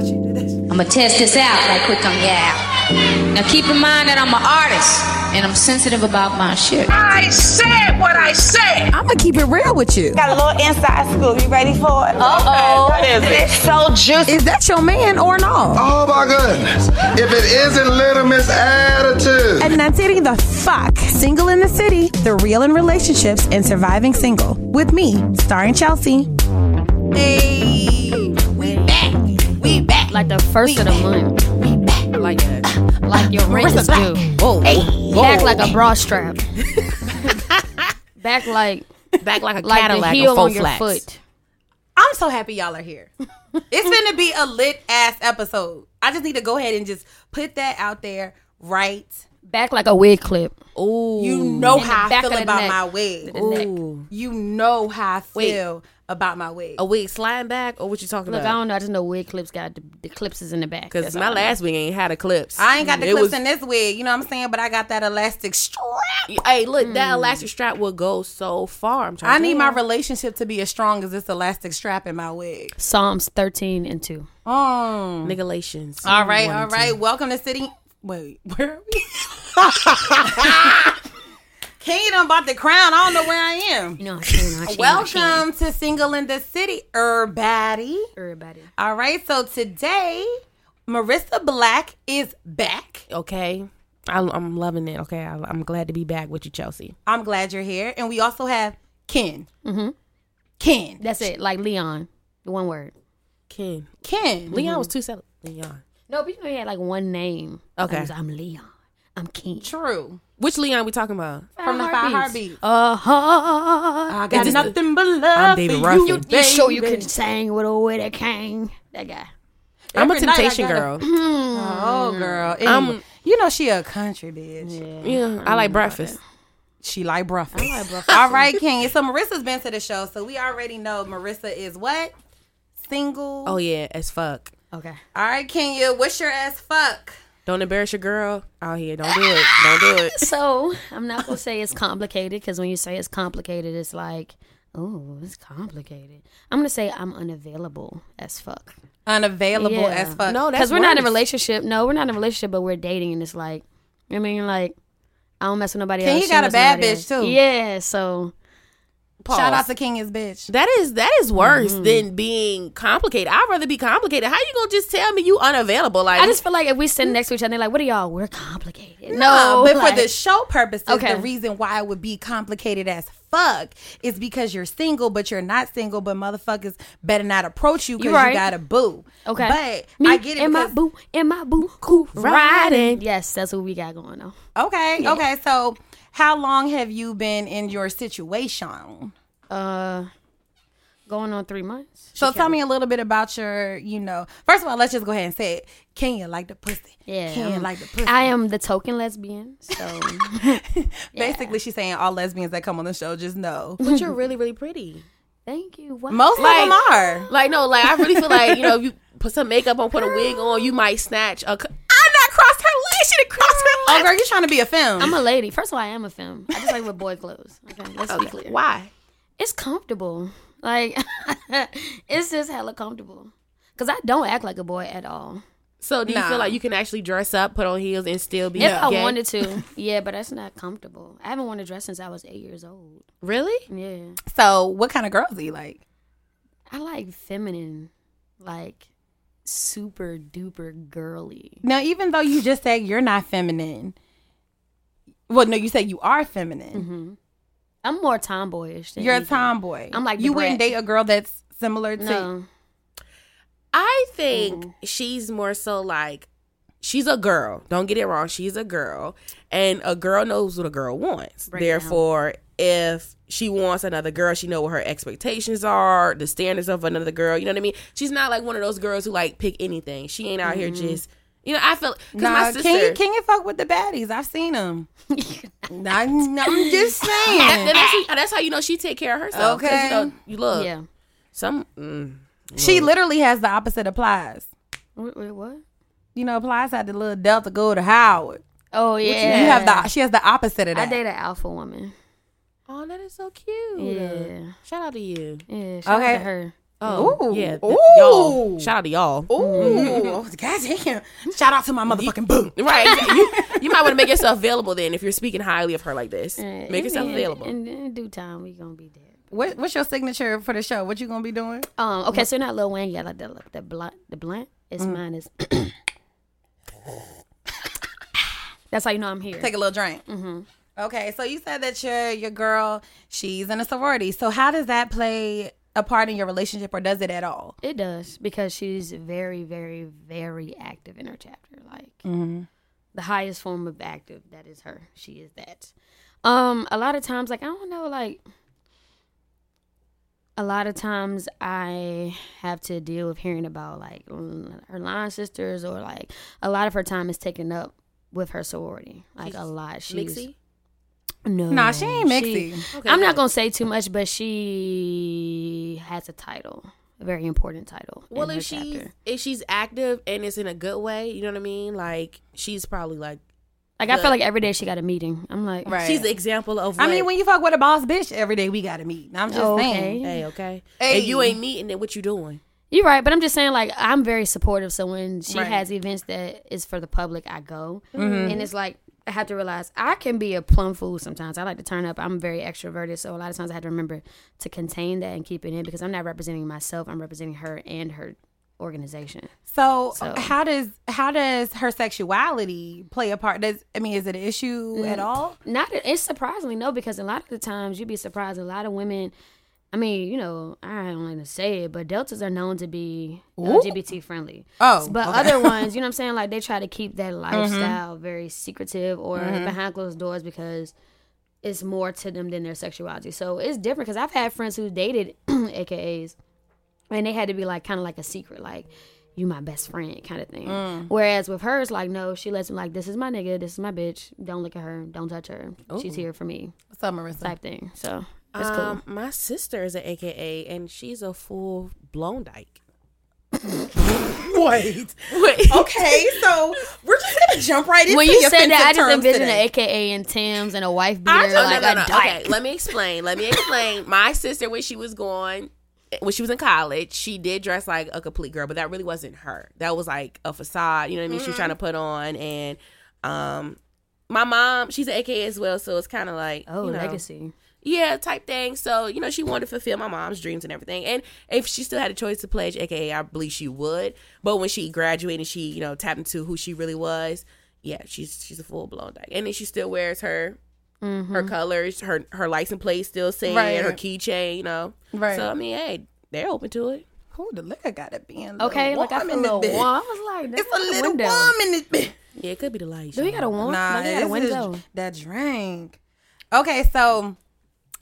thought you did this. I'ma test this out right quick on yeah. Now keep in mind that I'm an artist and I'm sensitive about my shit. I said what I said. I'm gonna keep it real with you. Got a little inside scoop. You ready for it? Uh-oh. What is it? It's so juicy. Is that your man or not? Oh my goodness. If it isn't Little Miss Attitude. And that's it the fuck. Single in the City, the real in relationships and surviving single. With me, starring Chelsea. Hey, Like the first of the month. Like that. Like your rent is due. Whoa. Back like a bra strap. Back like Back like a like Cadillac the heel on on your flats. foot. I'm so happy y'all are here. it's gonna be a lit ass episode. I just need to go ahead and just put that out there right. Back like a wig clip. Ooh. You know how I feel about neck. my wig. Ooh. You know how I feel about my wig. A wig sliding back, or what you talking about? Look, I don't know. I just know wig clips got the, the clips is in the back. Because my all know. last wig ain't had a clips. I ain't got the It clips was- in this wig, you know what I'm saying? But I got that elastic strap. Hey, look, that elastic strap will go so far. I'm trying. I to need my relationship to be as strong as this elastic strap in my wig. Psalms 13 and 2. Um, Nigga-lations. all right, One all and two. right. Welcome to City. Wait, where are we? Kingdom about the crown. I don't know where I am. You know, I can't. I can't. Welcome to Single in the City, everybody. Everybody. All right, so today, Marissa Black is back. Okay, I, I'm loving it. Okay, I, I'm glad to be back with you, Chelsea. I'm glad you're here. And we also have Ken. Mhm. Ken. That's it. Like Leon. The one word. Ken, Ken. Leon was two seven. Leon. No, but you know he had like one name. Okay. Like, I'm Leon. I'm Ken. True. Which Leon we talking about? From the Five Heartbeats. Uh huh. I got Is nothing but love I'm David for Ruffin. you, You- You sure you can sing with a with a king? That guy. I'm a Every night temptation gotta- girl. Oh, girl. I'm- you know she a country bitch. Yeah, I like breakfast. She like breakfast. I like breakfast. All right, King. So Marissa's been to the show, so we already know Marissa is what? Single. Oh yeah, as fuck. Okay. All right, Kenya. What's your ass fuck? Don't embarrass your girl out here. Don't do it. Don't do it. So I'm not gonna say it's complicated because when you say it's complicated, it's like, oh, it's complicated. I'm gonna say I'm unavailable as fuck. Unavailable Yeah. as fuck. No, that's Because we're not in a relationship. No, we're not in a relationship, but we're dating, and it's like, I mean, like, I don't mess with nobody King, else. you got a bad bitch, else. too. Yeah, so Shout out to Kenya's bitch. That is that is worse mm-hmm. than being complicated. I'd rather be complicated. How you gonna just tell me you unavailable? Like I just feel like if we sit next to each other, they're like, what are y'all? We're complicated. No, No, but like- for the show purposes, Okay. the reason why it would be complicated as fuck is because you're single, but you're not single, but motherfuckers better not approach you because You right. you got a boo. Okay. But Me I get it In my boo in my boo cool riding. Yes, that's what we got going on. okay, okay. So how long have you been in your situation? Uh, going on three months. So tell me a little bit about your, you know, first of all, let's just go ahead and say it. Kenya like the pussy. Yeah, Kenya I'm- like the pussy. I am the token lesbian. So Basically, she's saying all lesbians that come on the show just know. but you're really really pretty. thank you. Wow. Most of them are. Like no, like I really feel like you know if you put some makeup on, put a wig on, you might snatch a. c- I crossed her leg. She done crossed her Oh, girl, you trying to be a film. I'm a lady. First of all, I am a femme. I just like with boy clothes. Okay, let's be clear. Why? It's comfortable. Like it's just hella comfortable. Cause I don't act like a boy at all. So do you Nah. feel like you can actually dress up, put on heels, and still be If I gay? wanted to, yeah, but that's not comfortable. I haven't worn a dress since I was eight years old. Really? Yeah, so, what kind of girls do you like? I like feminine, like super duper girly. Now, even though you just said you're not feminine, well, no, you said you are feminine. hmm I'm more tomboyish. Than You're a tomboy. I'm like you wouldn't date a girl that's similar to. No, I think she's more so like she's a girl. Don't get it wrong. She's a girl, and a girl knows what a girl wants. Break it down. Therefore, if she wants another girl, she know what her expectations are, the standards of another girl. You know what I mean? She's not like one of those girls who like pick anything. She ain't out here just. You know, I feel because Nah, my sister. can you can you fuck with the baddies? I've seen them. I'm, I'm just that- saying. that's, that's how you know she take care of herself. Okay. You, know, you look. yeah. Some. Mm, she literally has the opposite of Plies. Wait, wait, what? You know, Plies had the little Delta go to Howard. Oh yeah, You have the she has the opposite of that. I date an alpha woman. Oh, that is so cute. Yeah, Shout out to you. yeah. Shout Okay. out to her. Oh, Ooh. yeah. Ooh. Y'all. Shout out to y'all. Ooh, God damn! Shout out to my motherfucking boo. Right. you, you might want to make yourself available then if you're speaking highly of her like this. Uh, Make yourself in- available. In, in due time, we gonna be there. What, what's your signature for the show? What you gonna be doing? Um. Okay. So not Lil Wayne. Yeah, like the the blunt. The blunt. is Mm. mine is. That's how you know I'm here. Take a little drink. Mm-hmm. Okay, so you said that your your girl, she's in a sorority. So how does that play a part in your relationship, or does it at all? It does because she's very, very, very active in her chapter. Like Mm-hmm. the highest form of active, that is her. She is that. Um, a lot of times, like I don't know, like a lot of times I have to deal with hearing about like her line sisters, or like a lot of her time is taken up with her sorority. Like a lot. She's? No, Nah, she ain't she- mixy. Okay, I'm not gonna say too much, but she has a title, a very important title. Well, her if she's chapter. if she's active and it's in a good way, you know what I mean. Like she's probably like like I feel like every day she got a meeting. I'm like, Right. she's the example of. I mean, when you fuck with a boss bitch every day, we gotta meet. I'm just Oh, saying. hey, okay, Hey. if you ain't meeting, then what you doing? You're right, but I'm just saying, like, I'm very supportive. So when she Right. has events that is for the public, I go, Mm-hmm. and it's like I have to realize I can be a plum fool sometimes. I like to turn up. I'm very extroverted, so a lot of times I have to remember to contain that and keep it in because I'm not representing myself. I'm representing her and her organization. So, So- how does how does her sexuality play a part? Does I mean, is it an issue Mm. at all? Not it's surprisingly no, because a lot of the times you'd be surprised. A lot of women. I mean, you know, I don't want to say it, but deltas are known to be LGBT friendly. Oh, but okay. other ones, you know what I'm saying? Like they try to keep that lifestyle very secretive or behind closed doors because it's more to them than their sexuality. So it's different because I've had friends who dated AKAs and they had to be like kind of like a secret, like you my best friend kind of thing. Whereas with hers, like no, she lets me like this is my nigga, this is my bitch. Don't look at her, don't touch her. She's here for me, What's up, Marissa? type thing. So it's Um, cool. my sister is an AKA, and she's a full blown dyke. Wait. Wait. Okay, so we're just gonna jump right into When you said that, I just envisioned today. an AKA and Timbs and a wife beater, like no, a no, no. dyke. Okay, let me explain. Let me explain. My sister, when she was going, when she was in college, she did dress like a complete girl, but that really wasn't her. That was like a facade. You know what I mean? She was trying to put on, and um, my mom, she's an AKA as well, so it's kind of like Oh, you know, legacy. Yeah, type thing. So, you know, she wanted to fulfill my mom's dreams and everything. And if she still had a choice to pledge, aka I believe she would. But when she graduated, she, you know, tapped into who she really was. Yeah, she's she's a full blown dyke. And then she still wears her mm-hmm. her colors, her her license plate still saying Right. her keychain, you know. Right. So I mean, hey, they're open to it. who the liquor gotta be in. Okay, like i'm feel a in little this warm. I was like, It's a little window. warm in this bitch. Yeah, it could be the light. Do we got a warm? Nah, like, got a this is window. that drink. Okay, so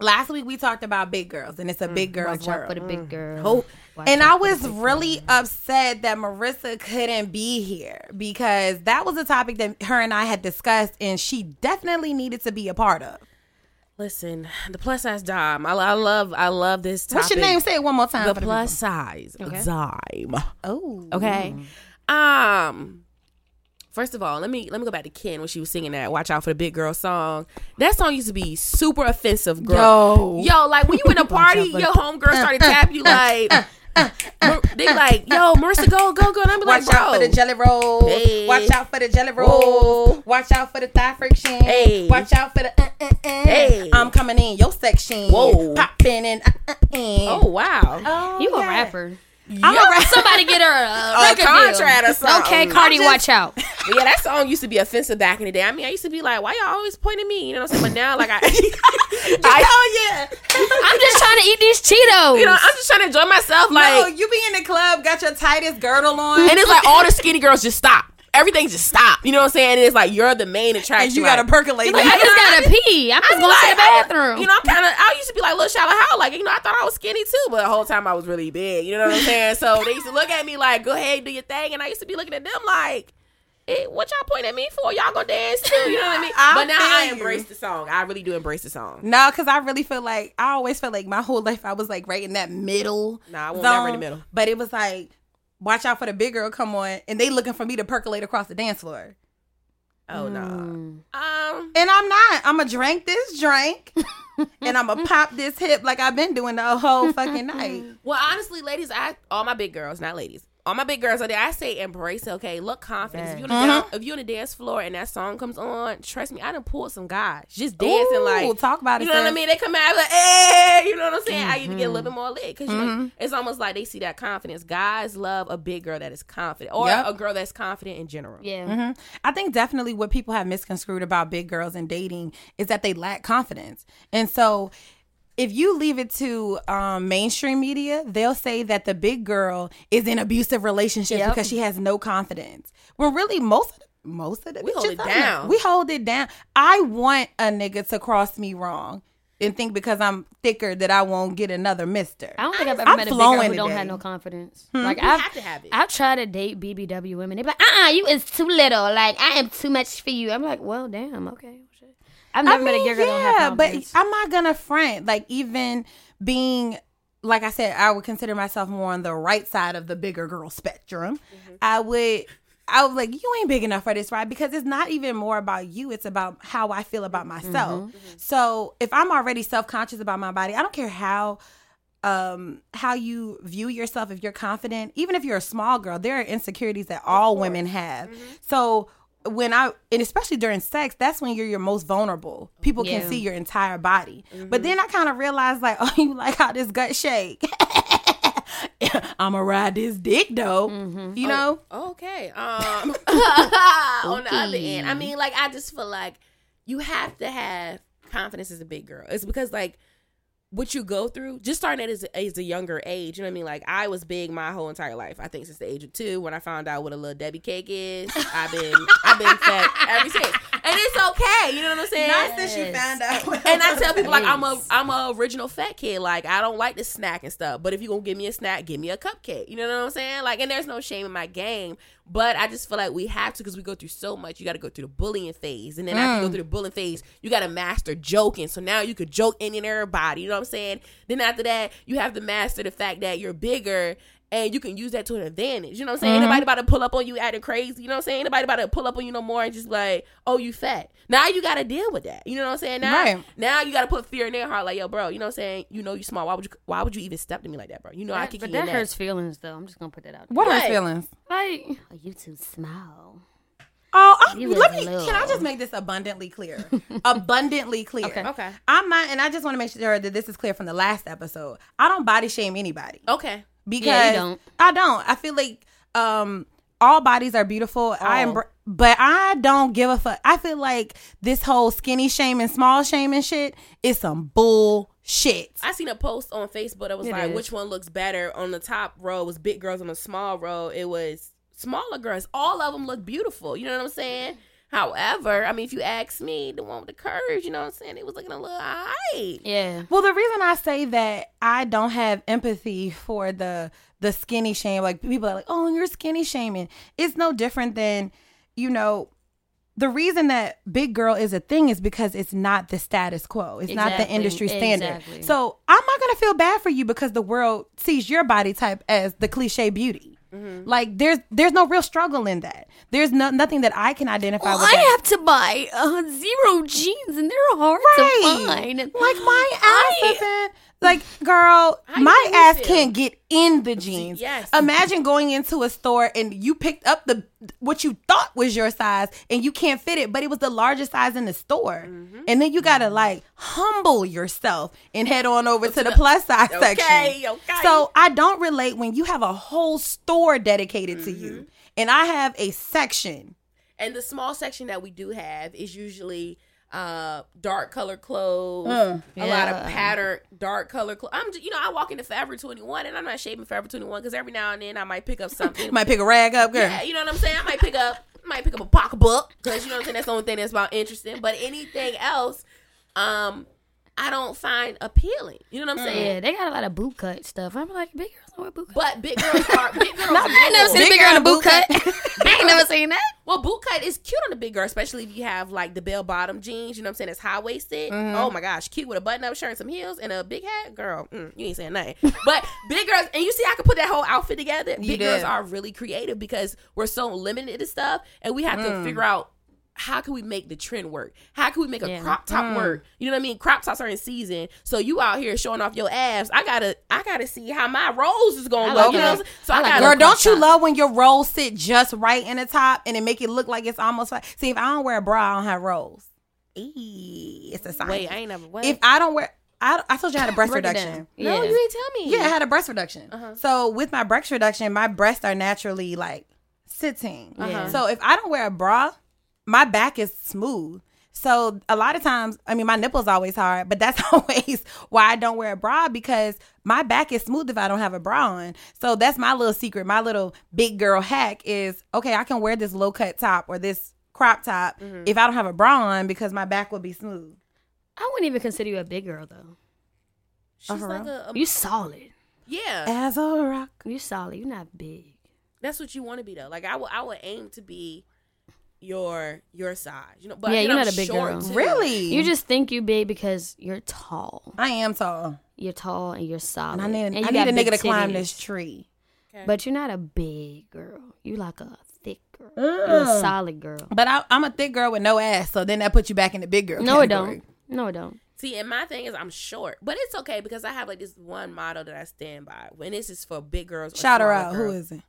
last week we talked about big girls, and it's a big girls Watch out world. for the big girl. Oh, And I was big girl. really upset that Marissa couldn't be here because that was a topic that her and I had discussed, and she definitely needed to be a part of. listen, the plus size dime. I, I love I love this topic. What's your name? Say it one more time. The for the plus size Okay. dime. Oh, Okay. Um First of all, let me let me go back to Ken when she was singing that "Watch Out for the Big Girl" song. That song used to be super offensive, girl. Yo. yo, like when you in a party, for the- your homegirl started tap you like, Mar- they like, yo, Marissa, go, go, go, and I'm like, Watch out for the jelly roll. Hey. Watch out for the jelly roll. Roll. Watch out for the thigh friction. Hey. Watch out for the uh, uh, uh. Hey. I'm coming in your section. Whoa. Popping in. Uh, uh, uh. oh wow, You a yeah. rapper. I'm a rapper. Somebody get her a, a record contract deal. or something. Okay, Cardi, just- watch out. Yeah, that song used to be offensive back in the day. I mean, I used to be like, why y'all always pointing me? You know what I'm saying? But now, like, I, oh, I Oh yeah. I'm just trying to eat these Cheetos. you know, I'm just trying to enjoy myself. Like, no, you be in the club, got your tightest girdle on, and it's like all the skinny girls just stop. Everything just stop. You know what I'm saying? And it's like you're the main attraction. and you like, gotta percolate. I just gotta pee. I'm just I'm going to the like, bathroom. You know, I'm kind of. I used to be like little shallow how, like you know, I thought I was skinny too, but the whole time I was really big. You know what I'm saying? So they used to look at me like, "Go ahead, do your thing," and I used to be looking at them like. Eh, what y'all pointing at me for? Y'all gonna dance too? You know what I mean? I but now I feel you. embrace the song. I really do embrace the song. No, because I really feel like I always felt like my whole life I was like right in that middle. Nah, I zone, never in the middle. But it was like, watch out for the big girl come on, and they looking for me to percolate across the dance floor. Oh no. Mm. Um. And I'm not. I'm gonna drink this drink. and I'm gonna pop this hip like I've been doing the whole fucking night. Well, honestly, ladies, I all my big girls, not ladies. All my big girls are there. I say embrace it, okay? Look confident. If you're, on the Uh-huh. if you're on the dance floor and that song comes on, trust me, I done pulled some guys just dancing Ooh, like talk about it, You know what I mean? They come out like, hey, you know what I'm saying? I even get a Mm-hmm. little bit more lit because like, it's almost like they see that confidence. Guys love a big girl that is confident or Yep. a girl that's confident in general. Yeah. I think definitely what people have misconstrued about big girls and dating is that they lack confidence. And so if you leave it to um, mainstream media, they'll say that the big girl is in abusive relationships Yep. because she has no confidence. When really most of the, most of the We hold it are. down. We hold it down. I want a nigga to cross me wrong and think because I'm thicker that I won't get another mister. I don't think I've ever I'm met a big girl who don't have no confidence. Like I've, to have it. I've tried to date BBW women. They be like, uh, uh you is too little. Like I am too much for you. I'm like, well, damn, okay. I've never met a girl who don't have but. I'm not gonna front. Like even being, like I said, I would consider myself more on the right side of the bigger girl spectrum. Mm-hmm. I would. I was like, you ain't big enough for this, right? Because it's not even more about you; it's about how I feel about myself. Mm-hmm. So if I'm already self conscious about my body, I don't care how um how you view yourself if you're confident even if you're a small girl there are insecurities that all women have Mm-hmm. so when i and especially during sex that's when you're your most vulnerable people Yeah. can see your entire body but then i kind of realized like oh you like how this gut shake i'ma ride this dick though Mm-hmm. you know Okay. Um on the other end, I mean, like I just feel like you have to have confidence as a big girl. It's because like what you go through, just starting at as, as a younger age. You know what I mean? Like I was big my whole entire life. I think since the age of two, when I found out what a little Debbie cake is, I've been I've been fat ever since, and it's okay. You know what I'm saying? not since you found out And I tell people like I'm a I'm a original fat kid. Like I don't like to snack and stuff. But if you gonna give me a snack, give me a cupcake. You know what I'm saying? Like, and there's no shame in my game. But I just feel like we have to because we go through so much. You got to go through the bullying phase, and then after you go mm. through the bullying phase, you got to master joking. So now you could joke any and everybody. You know what I'm saying? Then after that, you have to master the fact that you're bigger. And you can use that to an advantage. You know what I'm saying? Anybody mm-hmm. about to pull up on you acting crazy. You know what I'm saying? Anybody about to pull up on you no more and just like, oh, you fat. Now you got to deal with that. You know what I'm saying? Now, Right. now you got to put fear in their heart. Like, yo, bro, you know what I'm saying? You know you small. Why would you? Why would you even step to me like that, bro? You know I That- kick but you in that that. hurts feelings, though. I'm just gonna put that out. There. what are Right. feelings Like, oh, oh, you too small. Oh, I, You let me. little. Can I just make this abundantly clear? abundantly clear. Okay. Okay. I'm not, and I just want to make sure that this is clear from the last episode. I don't body shame anybody Okay. Because Yeah, don't. I don't. I feel like um all bodies are beautiful. I am, but I don't give a fuck. I feel like this whole skinny shaming, small shaming shit is some bullshit. I seen a post on Facebook that was It like, is. which one looks better? On the top row was big girls. On the small row, it was smaller girls. All of them look beautiful. You know what I'm saying? However, I mean, if you ask me, the one with the curves, you know what I'm saying? It was looking a little high. Yeah. Well, the reason I say that I don't have empathy for the the skinny shame, like people are like, "Oh, you're skinny shaming." It's no different than, you know, the reason that big girl is a thing is because it's not the status quo. It's not the industry standard. Exactly. So I'm not gonna feel bad for you because the world sees your body type as the cliche beauty. Mm-hmm. Like there's there's no real struggle in that. There's no nothing that I can identify with. I that. have to buy uh, zero jeans, and they're hard Right. to find. Like my ass isn't like girl, my ass feel? can't get in the jeans. Yes. Imagine going into a store and you picked up the what you thought was your size and you can't fit it, but it was the largest size in the store. Mm-hmm. And then you gotta like humble yourself and head on over to the plus size Okay, section. okay. So I don't relate when you have a whole store dedicated to Mm-hmm. you. And I have a section. And the small section that we do have is usually uh dark color clothes, Mm, a lot of pattern dark color clothes. I'm just, you know, I walk into Forever 21 and I'm not shaving Forever 21 because every now and then I might pick up something. Might pick a rag up, girl. Yeah, you know what I'm saying? I might pick up might pick up a pocketbook because you know what I'm saying. That's the only thing that's about interesting. But anything else, um, I don't find appealing. You know what I'm saying? Yeah, they got a lot of boot cut stuff. I'm like, big girls don't wear boot cut. But big girls are big girls. I ain't never rule. seen a big girl in a boot cut. I ain't never seen that. Well, boot cut is cute on a big girl, especially if you have like the bell bottom jeans. You know what I'm saying? It's high waisted. Mm-hmm. Oh my gosh, cute with a button up shirt, and some heels, and a big hat. Girl, mm, you ain't saying nothing. But big girls, and you see, I could put that whole outfit together. You big girls are really creative because we're so limited to stuff, and we have Mm. to figure out how can we make the trend work? How can we make a Yeah. crop top work? You know what I mean? Crop tops are in season, so you out here showing off your abs. I gotta, I gotta see how my rolls is gonna I look. like you know, it. what I'm saying? so I, I like gotta. Girl, don't you top. love when your rolls sit just right in the top and it make it look like it's almost like see if I don't wear a bra, I don't have rolls. Eee, It's a sign. Wait, I ain't never. What? if I don't wear I, I told you I had a breast reduction. down. no, you didn't tell me. Yeah, I had a breast reduction. So with my breast reduction, my breasts are naturally like sitting. Uh-huh. So if I don't wear a bra, my back is smooth. So a lot of times, I mean, my nipples always hard, but that's always why I don't wear a bra because my back is smooth if I don't have a bra on. So that's my little secret. My little big girl hack is okay. I can wear this low cut top or this crop top if I don't have a bra on because my back will be smooth. I wouldn't even consider you a big girl though. she's Uh-huh. like a, a- You solid. yeah. As a rock. You solid. You're not big. That's what you want to be though. Like I would, I would aim to be your your size. You know, but Yeah, then you're I'm not a big girl. too. Really? You just think you big because you're tall. I am tall. You're tall and you're solid. And I need, And I need a nigga big to climb this tree. But you're not a big girl. You like a thick girl. You're a mm. solid girl. But I, I'm a thick girl with no ass, so then that puts you back in the big girl. No, it don't. No, it don't. See, and my thing is I'm short, but it's okay because I have like this one motto that I stand by. When this is for big girls, or Shout her out. Who girls. is it?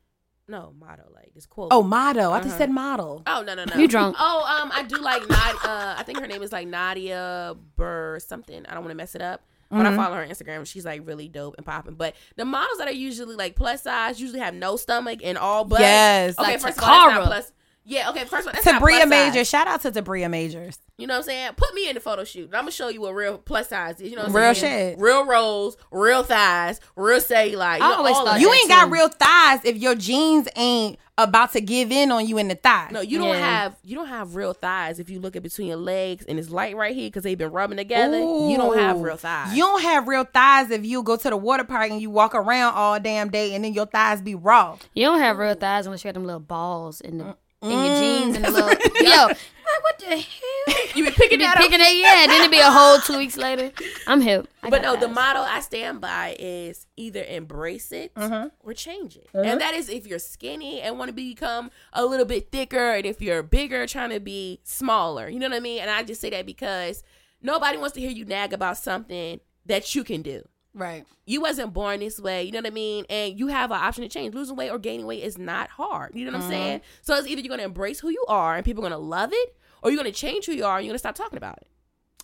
No motto, like this quote. Oh, model. I just Uh-huh. said model. Oh no no no! You drunk. Oh um, I do like Nad. Uh, I think her name is like Nadia Burr something. I don't want to mess it up, but Mm-hmm. I follow her Instagram. She's like really dope and popping. But the models that are usually like plus size usually have no stomach and all butt. Yes. Okay, Like first of all, that's not plus. Yeah. Okay. First of all, that's Tabria plus Major. Shout out to Tabria Majors. You know what I'm saying? Put me in the photo shoot. I'm gonna show you what real plus size is. You know what I'm Real saying? shit. Real rolls, real thighs, real cellulite. You I know, always all thought. You that ain't got real thighs if your jeans ain't about to give in on you in the thigh. No, you don't Yeah. have you don't have real thighs if you look at between your legs and it's light right here because they've been rubbing together. You don't have real thighs. You don't have real thighs if you go to the water park and you walk around all damn day and then your thighs be raw. You don't have real thighs unless you got them little balls in the in your Mm. jeans and the little yo. like, what the hell? You be picking You be that up. picking it, yeah. Then it be a whole two weeks later. I'm hip. I But got no, the thighs. motto I stand by is either embrace it or change it. And that is if you're skinny and want to become a little bit thicker, and if you're bigger, trying to be smaller. You know what I mean? And I just say that because nobody wants to hear you nag about something that you can do. Right. You wasn't born this way, you know what I mean? And you have an option to change. Losing weight or gaining weight is not hard. You know what I'm saying? So it's either you're gonna embrace who you are and people are gonna love it, or you're gonna change who you are and you're gonna stop talking about it.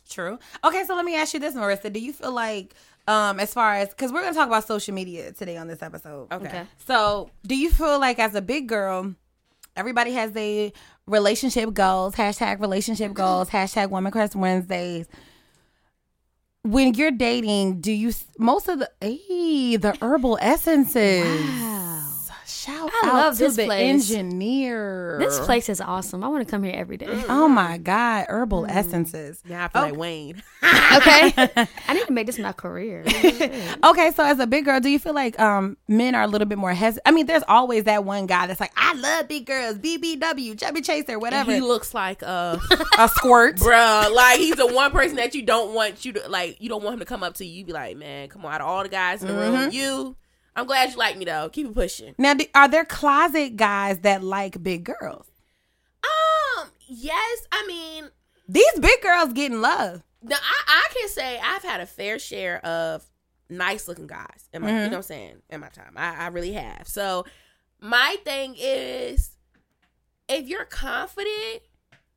True. Okay, so let me ask you this, Marissa. Do you feel like, um, as far as because we're gonna talk about social media today on this episode. Okay. Okay. So, do you feel like as a big girl, everybody has their relationship goals? Hashtag relationship goals. Hashtag Woman Crush Wednesdays. When you're dating, do you most of the hey, the herbal essences? Wow. Shout I out love to this the place. engineer. This place is awesome. I want to come here every day. Oh my God, herbal Mm. essences. Yeah, I feel like Wayne. Okay. I need to make this my career. Okay, so as a big girl, do you feel like um men are a little bit more hesitant? I mean, there's always that one guy that's like, I love big girls, BBW, chubby chaser, whatever. He looks like uh a squirt. bruh. Like he's the one person that you don't want you to like you don't want him to come up to you. You be like, man, come on, out of all the guys in the room, you I'm glad you like me though. Keep it pushing. Now, are there closet guys that like big girls? Um, yes, I mean These big girls getting love. Now, I, I can say I've had a fair share of nice looking guys in my, you know what I'm saying, in my time. I, I really have. So my thing is if you're confident,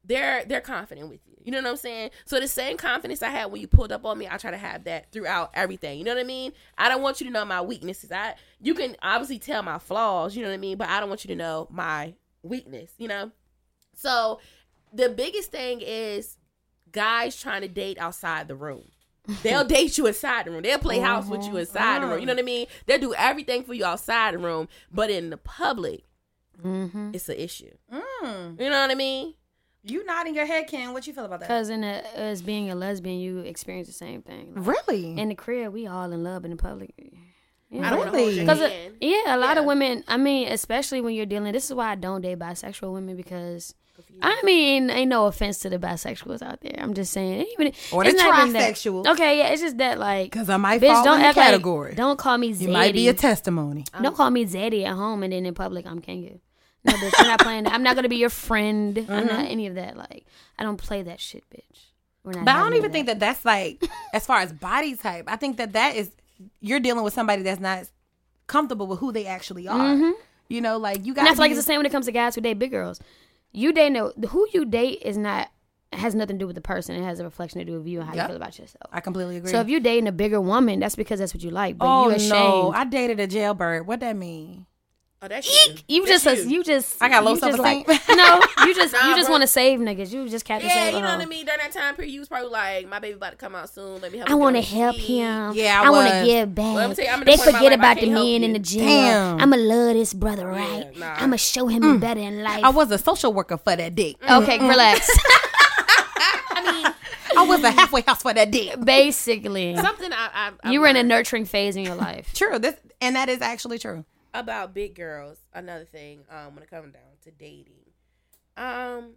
they're they're confident with you. You know what I'm saying? So the same confidence I had when you pulled up on me, I try to have that throughout everything. You know what I mean? I don't want you to know my weaknesses. I you can obviously tell my flaws, you know what I mean, but I don't want you to know my weakness, you know? So the biggest thing is guys trying to date outside the room. They'll date you inside the room. They'll play house with you inside the room. You know what I mean? They'll do everything for you outside the room, but in the public, mm-hmm. it's an issue. Mm. You know what I mean? You nodding your head, Ken. What you feel about that? Because in a, as being a lesbian, you experience the same thing. Like, Really? in the crib, we all in love in the public. I don't wanna Because yeah, a lot of women. I mean, especially when you're dealing. This is why I don't date bisexual women because. I mean, ain't no offense to the bisexuals out there. I'm just saying, even Or the it's not even that- Okay, yeah, it's just that like, Because I might bitch, fall don't in the act like- category. don't call me you might be a testimony. don't call me Zadie at home and then in public I'm Kenya. No, bitch, we're not playing that. I'm not gonna be your friend. I'm Mm-hmm. not any of that. Like, I don't play that shit, bitch. We're not But I don't even of think that that's like as far as body type. I think that that is you're dealing with somebody that's not comfortable with who they actually are. You know, like you got. And I feel like it's the same when it comes to guys who date big girls. You date no who you date is not has nothing to do with the person. It has a reflection to do with you and how Yep. you feel about yourself. I completely agree. So if you're dating a bigger woman, that's because that's what you like. But oh you ashamed. no, I dated a jailbird. What that mean? Oh, that's you. you That's just you. just I got low you just self-esteem. like no, you just Nah, you just want to save niggas. You just Captain Yeah, Save you know hoe. what uh-huh. I mean. During that time period, you was probably like, "My baby about to come out soon. Let me help." I want want to help him. Yeah, I I, want to give back. Well, let me tell you, I'm in the they point in my forget about the men in the gym. Damn. I'ma love this brother, right? nah. I'ma show him mm. better in life. I was a social worker for that dick. Mm-hmm. okay, mm-hmm. relax. I mean. I was a halfway house for that dick. Basically, Something I, I, I you were in a nurturing phase in your life. True. This and that is actually true. About big girls. Another thing, um, when it comes down to dating, um,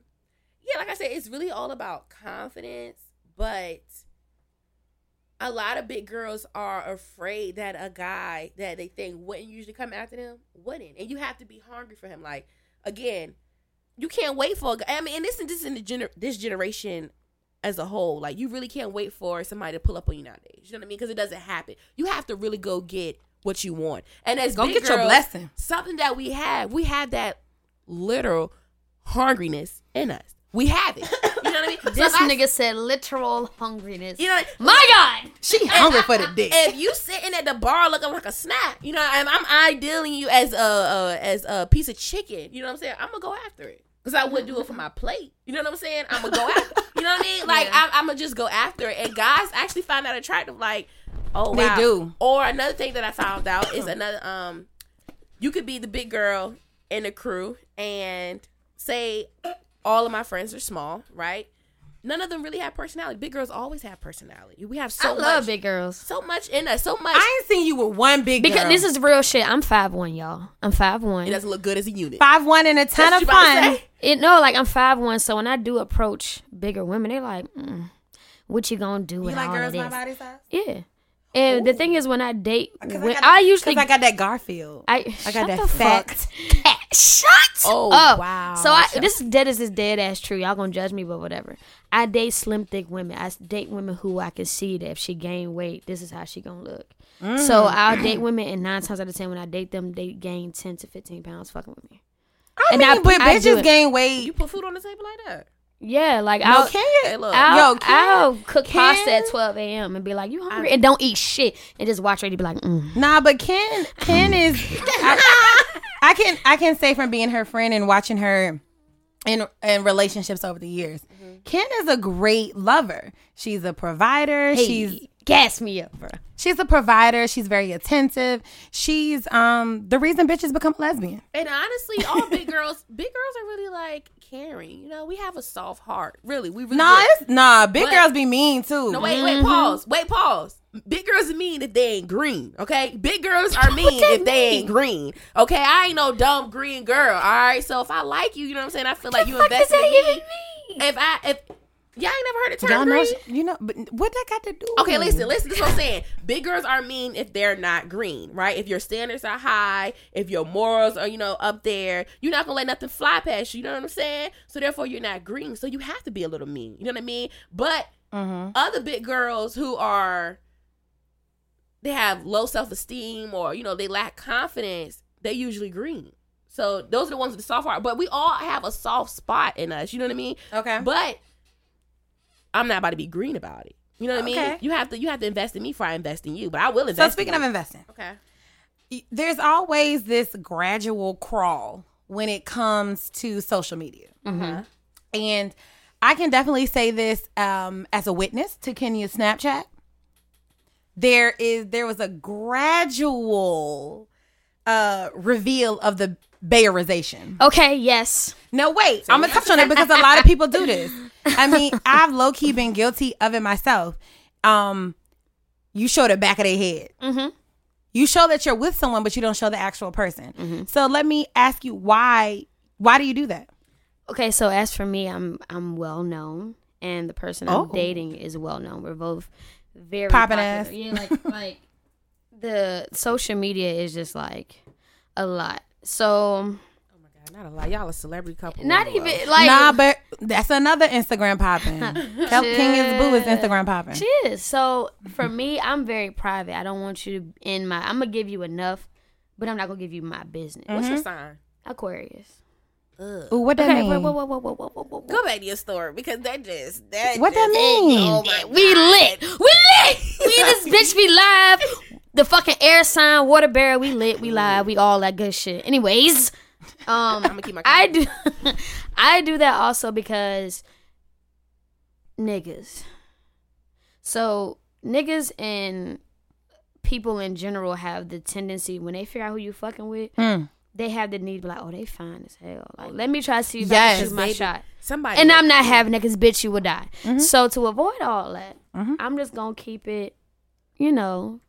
yeah, like I said, it's really all about confidence, but a lot of big girls are afraid that a guy that they think wouldn't usually come after them wouldn't, and you have to be hungry for him. Like again, you can't wait for. A guy. I mean, and this is this in the gener- this generation as a whole. Like you really can't wait for somebody to pull up on you nowadays. You know what I mean? Because it doesn't happen. You have to really go get what you want. And as Go big get your blessing. Something that we have, we have that literal hungriness in us. We have it. You know what I mean? So This I- nigga said literal hungriness. You know, My God. She hungry for the dick. if you sitting at the bar looking like a snack, you know, and I'm idealing you as a, a as a piece of chicken. You know what I'm saying? I'm gonna go after it because I would do it for my plate. You know what I'm saying? I'm gonna go after. It. You know what I mean? Like I'm, I'm gonna just go after it. And guys actually find that attractive. Like, oh, They wow. do. Or another thing that I found out is another um, you could be the big girl in the crew and say all of my friends are small, right? None of them really have personality. Big girls always have personality. We have so I love much, big girls. so much in us, so much. I ain't seen you with one big Because girl. this is real shit. I'm five one, y'all. I'm five one. it doesn't look good as a unit. five one and a ton That's of what you about to fun. say? It no, like I'm five one. So when I do approach bigger women, they're like, mm, "What you gonna do You with like all girls of my this?" body size? Yeah. And the thing is, when I date, Cause when got- I, usually cause I got that Garfield. I, I got shut that the fat fuck. Cat, shut Oh, up. wow. So I this is dead as is dead ass true. Y'all gonna judge me, but whatever. I date slim thick women. I date women who I can see that if she gain weight, this is how she gonna look. So mm. I'll date women, and nine times out of ten, when I date them, they gain ten to fifteen pounds fucking with me. I And mean, I- but I bitches gain weight. You put food on the table like that? Yeah, like no, I'll, can look. I'll, Yo, Ken- I'll cook pasta at 12 a.m. and be like, you hungry? and don't eat shit. And just watch her and be like, mm. Nah, but Ken, Ken is. I, I can I can say from being her friend and watching her in in relationships over the years, Mm-hmm. Ken is a great lover. She's a provider. Hey, She's gas me up, bro. she's a provider. She's very attentive. She's um the reason bitches become a lesbian. And honestly, all big girls, big girls are really like caring. You know, we have a soft heart. Really, we really. Nah, it's nah. Big But- girls be mean too. No, wait, wait, mm-hmm. pause. Wait, pause. Big girls are mean if they ain't green, okay? Big girls are mean if they ain't green, okay? I ain't no dumb green girl, all right? So if I like you, you know what I'm saying? I feel like you invested in me. mean? If I, if y'all ain't never heard the term Y'all green, know, she- you know, but what that got to do? Okay, listen, listen. This is what I'm saying. Big girls are mean if they're not green, right? If your standards are high, if your morals are, you know, up there, you're not gonna let nothing fly past you. You know what I'm saying? So therefore, you're not green. So you have to be a little mean. You know what I mean? But Mm-hmm. other big girls who are, they have low self esteem or you know they lack confidence. They usually green. So those are the ones with the soft heart. But we all have a soft spot in us. You know what I mean? Okay. But I'm not about to be green about it. You know what I mean? You have to you have to invest in me before I invest in you. But I will invest. so speaking you. of investing, okay, there's always this gradual crawl when it comes to social media. Mm-hmm. And I can definitely say this um, as a witness to Kenya's Snapchat. There is there was a gradual uh, reveal of the Bayerization. Okay, yes. No, wait. I'm gonna touch on it because a lot of people do this. I mean, I've low key been guilty of it myself. Um, you show the back of their head. Mm-hmm. You show that you're with someone, but you don't show the actual person. So let me ask you why? Why do you do that? Okay, so as for me, I'm I'm well known, and the person I'm Oh. dating is well known. We're both very popular. ass. Yeah, like like the social media is just like a lot. So Not a lot. Y'all a celebrity couple. Not Love. even like nah, but that's another Instagram popping. Help King is Boo is Instagram popping. She is. So for me, I'm very private. I don't want you in my. I'm gonna give you enough, but I'm not gonna give you my business. What's your mm-hmm. sign? Aquarius. Ooh, what that Okay, mean? whoa, whoa, whoa, whoa, whoa, whoa, whoa, whoa. Go back to your story because that just that. What that mean? Oh my We lit. We lit. We in this bitch. We live. The fucking air sign, water barrel. We lit. We live. We all that good shit. Anyways, um, I'm gonna keep my. I do. I do that also because niggas. So niggas and people in general have the tendency when they figure out who you fucking with, Mm. they have the need to be like, oh, they fine as hell. Like, let me try to see if I Yes, can shoot my baby. shot. Somebody. And I'm not having it because bitch, you will die. Mm-hmm. So to avoid all that, I'm just gonna keep it, you know,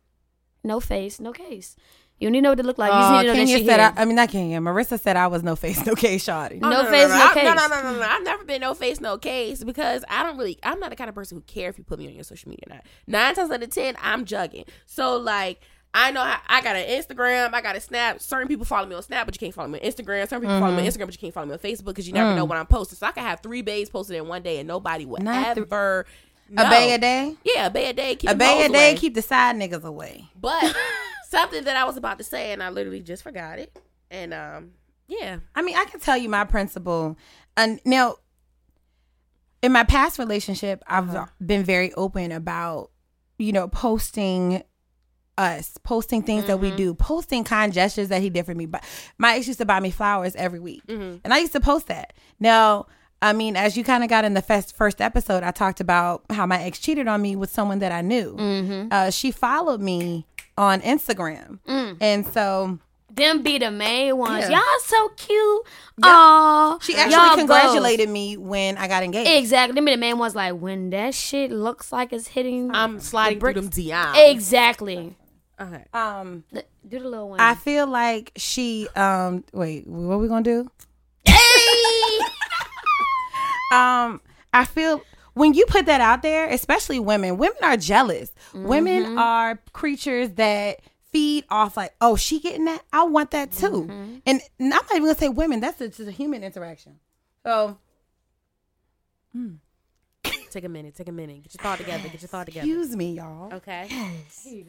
no face, no case. You need to know what to look like. You just Oh, need to know that Kenya she said, here. I, I mean, not Kenya. Marissa said I was no face, no case, shawty. Oh, No face, no I- case. No, no, no, no, no. I've never been no face, no case because I don't really. I'm not the kind of person who care if you put me on your social media or not. Nine times out of ten, I'm jugging. So like. I know how, I got an Instagram, I got a Snap. Certain people follow me on Snap, but you can't follow me on Instagram. Certain people follow me on Mm-hmm. Instagram, but you can't follow me on Facebook because you never Mm. know when I'm posting. So I can have three bays posted in one day, and nobody would Not th- ever. A bay a day? Yeah, a bay a day. Keep A bay a day, away. keep the side niggas away. But something that I was about to say, and I literally just forgot it. And um, yeah, I mean, I can tell you my principle. And now, in my past relationship, I've been very open about, you know, posting us, posting things that we do, posting kind gestures that he did for me. But my ex used to buy me flowers every week, and I used to post that. Now, I mean, as you kind of got in the first first episode, I talked about how my ex cheated on me with someone that I knew. Uh, she followed me on Instagram, and so. Them be the main ones. Yeah. Y'all so cute. Aw. She actually y'all congratulated me when I got engaged. Exactly. Them be the main ones like when that shit looks like it's hitting. I'm sliding through them bricks. DMs. exactly. Okay. Um, Do the little one. I feel like she. Um, wait, what we gonna do? um, I feel when you put that out there, especially women. Women are jealous. Women mm-hmm. are creatures that feed off like, oh, she getting that. I want that too. Mm-hmm. And I'm not even gonna say women. That's just a human interaction. So hmm. Take a minute. Take a minute. Get your thought together. Get your thought together. excuse me, y'all. Okay.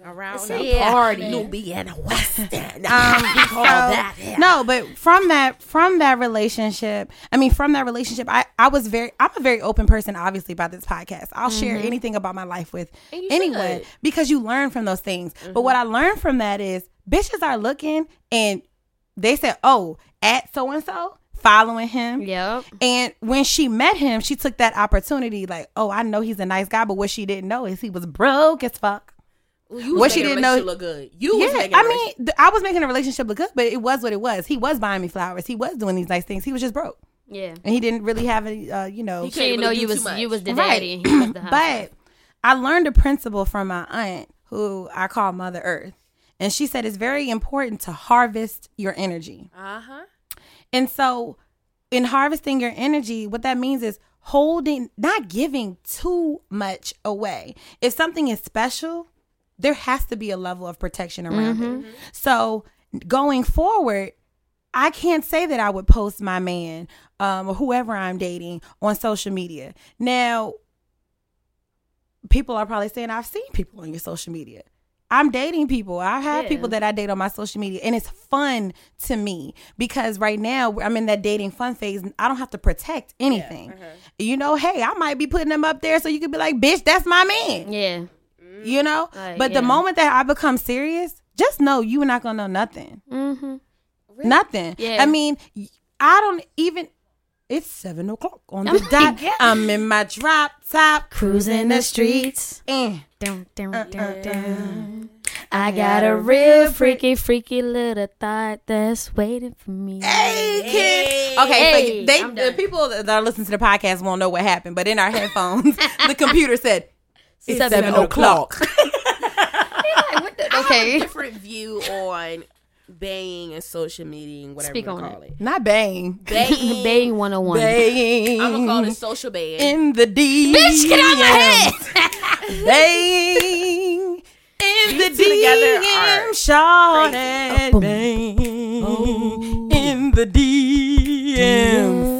Around It's the a party. Nubian Western. Um, Call so- that. yeah. No, but from that from that relationship, I mean, from that relationship, I I was very I'm a very open person, obviously, about this podcast. I'll share anything about my life with anyone should. because you learn from those things. But what I learned from that is bitches are looking and they said, "Oh, at so and so." Following him, Yep. and when she met him, she took that opportunity, like, oh, I know he's a nice guy, but what she didn't know is he was broke as fuck. Well, you What she didn't know- Look good. You Yeah, making. a I relationship- I mean, th- I was making a relationship look good, but it was what it was. He was buying me flowers. He was doing these nice things. He was just broke, Yeah. and he didn't really have any, uh, you know. He She didn't really know you was much. you was the Right. daddy and he was the but. I learned a principle from my aunt, who I call Mother Earth, and she said it's very important to harvest your energy. Uh huh. And so, in harvesting your energy, what that means is holding, not giving too much away. If something is special, there has to be a level of protection around it. So, going forward, I can't say that I would post my man um, or whoever I'm dating on social media. Now, people are probably saying, I've seen people on your social media. I'm dating people. I have Yeah. people that I date on my social media, and it's fun to me because right now I'm in that dating fun phase. I don't have to protect anything. You know, hey, I might be putting them up there so you could be like, bitch, that's my man. Yeah. You know, Right, but yeah. the moment that I become serious, just know you're not gonna know nothing. Mm-hmm. Nothing. Yeah. I mean, I don't even. It's seven o'clock on the dot. I'm in my drop top, Cruising the streets. Eh. Uh, uh, dun, dun, dun, dun. Uh. I got a real freaky, freaky little thought that's waiting for me. Hey, kids. Okay, Hey, so they the people that are listening to the podcast won't know what happened, but in our headphones, the computer said it's Seven seven o'clock. Okay. Different view on baying and social media and whatever Speak you on call it. Not bang, Baying. Baying 101. bang. Oh I'm gonna call it social baying. in the D. Bitch, get out my head. Bang in the two together DM, are short and bang in the DMs.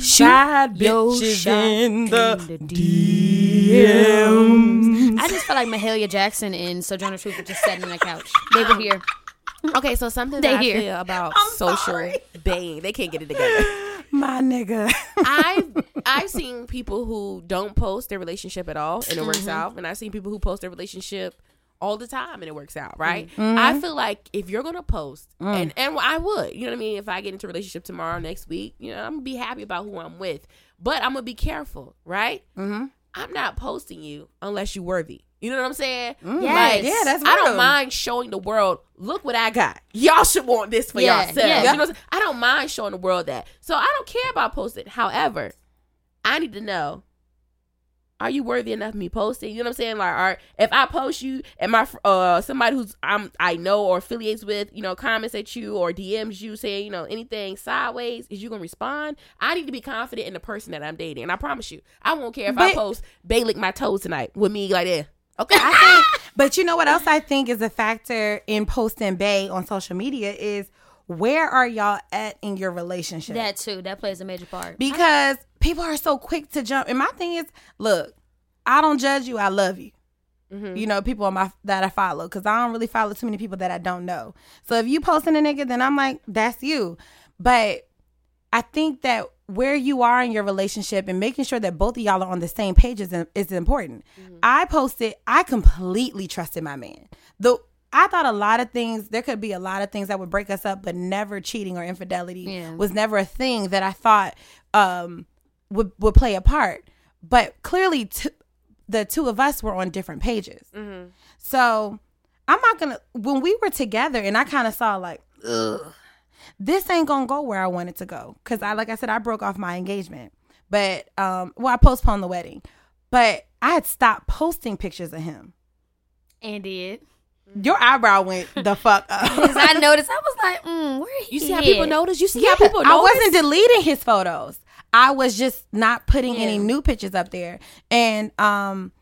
Side bitches in the, the DMs. I just felt like Mahalia Jackson and Sojourner Truth were just sitting on the couch. They were here. Okay, so something They that I here. feel about I'm social sorry. baying, they can't get it together. My nigga. I've I've seen people who don't post their relationship at all and it works Mm-hmm. out, and I've seen people who post their relationship all the time and it works out, right? Mm-hmm. I feel like if you're gonna post, Mm. and and I would, you know what I mean. If I get into a relationship tomorrow, next week, you know, I'm gonna be happy about who I'm with, but I'm gonna be careful, right? Mm-hmm. I'm not posting you unless you're worthy. You know what I'm saying? Yes. Yeah, that's I don't mind showing the world, look what I got. Y'all should want this for Yeah, yourselves. yeah. You know what I'm saying? I don't mind showing the world that. So I don't care about posting. However, I need to know are you worthy enough of me posting? You know what I'm saying? Like, are if I post you and my uh somebody who's I'm I know or affiliates with, you know, comments at you or DMs you saying, you know, anything sideways, is you gonna respond? I need to be confident in the person that I'm dating, and I promise you, I won't care if I post Bay lick my toes tonight with me like that. Okay, I think, but you know what else I think is a factor in posting Bay on social media is where are y'all at in your relationship? That too. That plays a major part. because people are so quick to jump. And my thing is, look, I don't judge you. I love you. Mm-hmm. You know, people on my that I follow because I don't really follow too many people that I don't know. So if you posting a nigga, then I'm like, that's you. But I think that where you are in your relationship and making sure that both of y'all are on the same page is, is important. I posted, I completely trusted my man. Though I thought a lot of things, there could be a lot of things that would break us up, but never cheating or infidelity Yeah. was never a thing that I thought um, would, would play a part. But clearly, t- the two of us were on different pages. So I'm not gonna. When we were together, and I kind of saw like, ugh, this ain't gonna go where I wanted to go. Cause I, like I said, I broke off my engagement, but um, well, I postponed the wedding, but I had stopped posting pictures of him. And did. Your eyebrow went the fuck up. Because I noticed, I was like, mm, where he you see how people notice? You see Yeah, how people notice? I wasn't deleting his photos. I was just not putting any new pictures up there. And um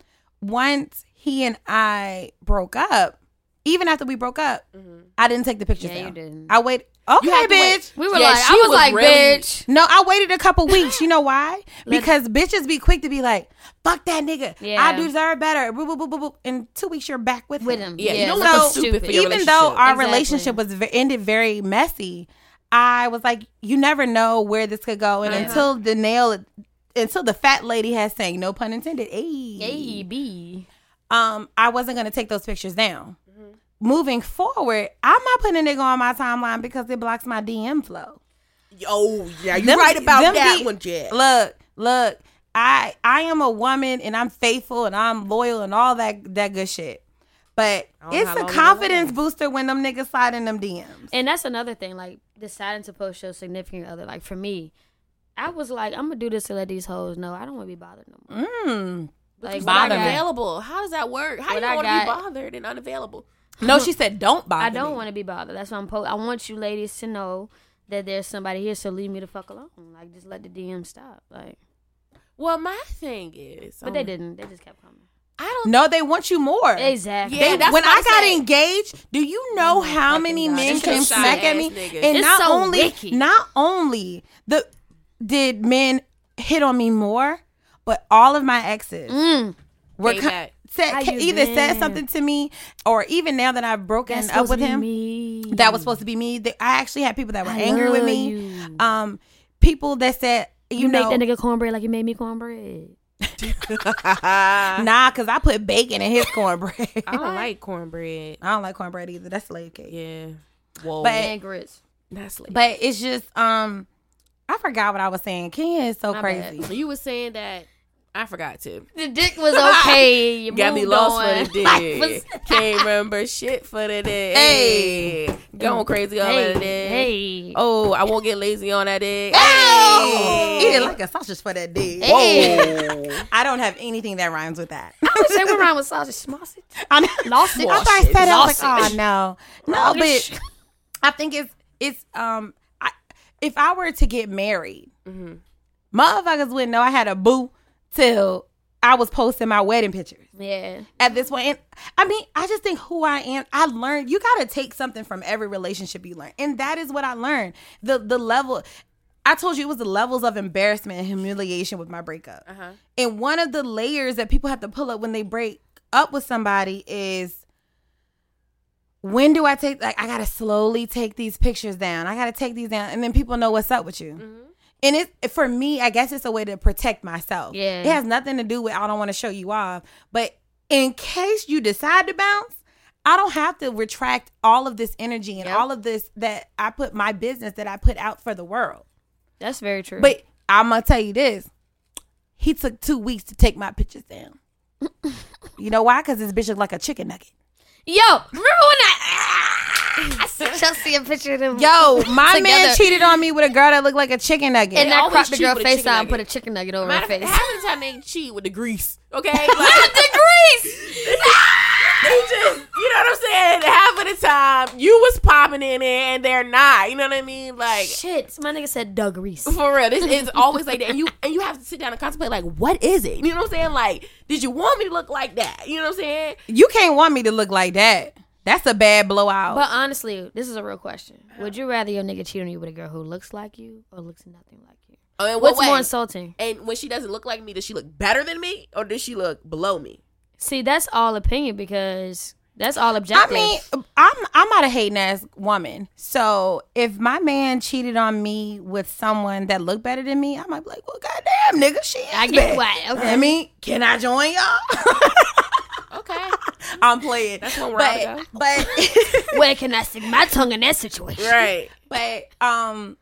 once he and I broke up, even after we broke up, I didn't take the pictures Yeah, you down. didn't. I wait. Okay, had to wait. bitch. We were Yeah, like, she I was, was like, really- bitch. No, I waited a couple weeks. You know why? Because bitches be quick to be like, "Fuck that nigga. Yeah. I deserve better." Boop, boop, boop, boop, boop. In two weeks, you're back with, With him. him. Yeah, you Yeah, don't so look stupid for your even though our Exactly. relationship was ve- ended very messy, I was like, you never know where this could go, and until the nail, until the fat lady has saying, no pun intended, hey, A, B. um, I wasn't gonna take those pictures down. Moving forward, I'm not putting a nigga on my timeline because it blocks my DM flow. Oh, yeah, you're Them- right about that be- one, Jet. Look, look, I I am a woman and I'm faithful and I'm loyal and all that that good shit. But it's a confidence booster when them niggas slide in them DMs. And that's another thing, like deciding to post your significant other. Like for me, I was like, I'm gonna do this to let these hoes know I don't want to be bothered no more. Mm. Like Bother what I me. got- unavailable. How does that work? How What you I want to be bothered and unavailable? No, she said don't bother. I don't want to be bothered. That's why I'm po- I want you ladies to know that there's somebody here, so leave me the fuck alone. Like just let the DM stop. Like, Well, my thing is, but um, they didn't. They just kept coming. I don't. No, they want you more. Exactly. Yeah, They- when I I got said. engaged, do you know how many God. men It's came smack at me? niggas. And It's not so only, wicked. not only the did men hit on me more, but all of my exes Mm. were Came co- back. Said How ca- you either said something to me, or even now that I've broken That's up with him, me. that was supposed to be me. They- I actually had people that were I angry with me. you. Um, people that said, you, You, know, make that nigga cornbread like you made me cornbread. nah, because I put bacon in his cornbread. I don't like cornbread. I don't like cornbread either. That's slave cake. Yeah. Whoa. But- and grits. that's like. But it's just um I forgot what I was saying. Kenya is so My crazy. bad. you were saying that. I forgot to. The dick was okay. You Got me lost on. for the Life day. was- Can't remember shit for the day. Hey. Going crazy on Hey, that day. hey. Oh, I won't get lazy on that day. Oh, eat it like a sausage for that dick. Whoa. I don't have anything that rhymes with that. I would say we're around with sausage sausage. I'm, Lost it. I thought I said it, I was like, oh no, no, but I think it's it's um, I, if I were to get married, motherfuckers wouldn't know I had a boo till I was posting my wedding pictures Yeah. at this point. And I mean, I just think who I am. I learned you got to take something from every relationship you learn, and that is what I learned. The the level. I told you it was the levels of embarrassment and humiliation with my breakup. Uh-huh. And one of the layers that people have to pull up when they break up with somebody is when do I take like I gotta slowly take these pictures down. I gotta take these down, and then people know what's up with you. Mm-hmm. And it for me, I guess it's a way to protect myself. Yeah. it has nothing to do with I don't want to show you off, but in case you decide to bounce. I don't have to retract all of this energy and all of this that I put my business that I put out for the world. That's very true. But I'm gonna tell you this: he took two weeks to take my pictures down. you know why? Because this bitch looked like a chicken nugget. Yo, remember when I I sent Chelsea a picture of them? Yo, my man cheated on me with a girl that looked like a chicken nugget. and I always cropped the girl face chicken out and put a chicken nugget over her Matter of fact, face. half of the time they cheat with the grease. Okay, like, Not the grease. they just, you know what I'm saying? Half of the time, you was popping in there and they're not. You know what I mean? Like, Shit, my nigga said Doug Reese. for real, this is always like that. And you and you have to sit down and contemplate, like, what is it? You know what I'm saying? Like, did you want me to look like that? You know what I'm saying? you can't want me to look like that. That's a bad blowout. But honestly, this is a real question. Would you rather your nigga cheat on you with a girl who looks like you or looks nothing like you? Oh, what What's more insulting? And when she doesn't look like me, does she look better than me or does she look below me? See, that's all opinion because that's all objective. I mean, I'm I'm not a hating ass woman. So if my man cheated on me with someone that looked better than me, I might be like, well, goddamn, nigga, she is I get bad. why. Okay. I mean, can I join y'all? Okay. I'm playing. That's one round to but, but where can I stick my tongue in that situation? right. but um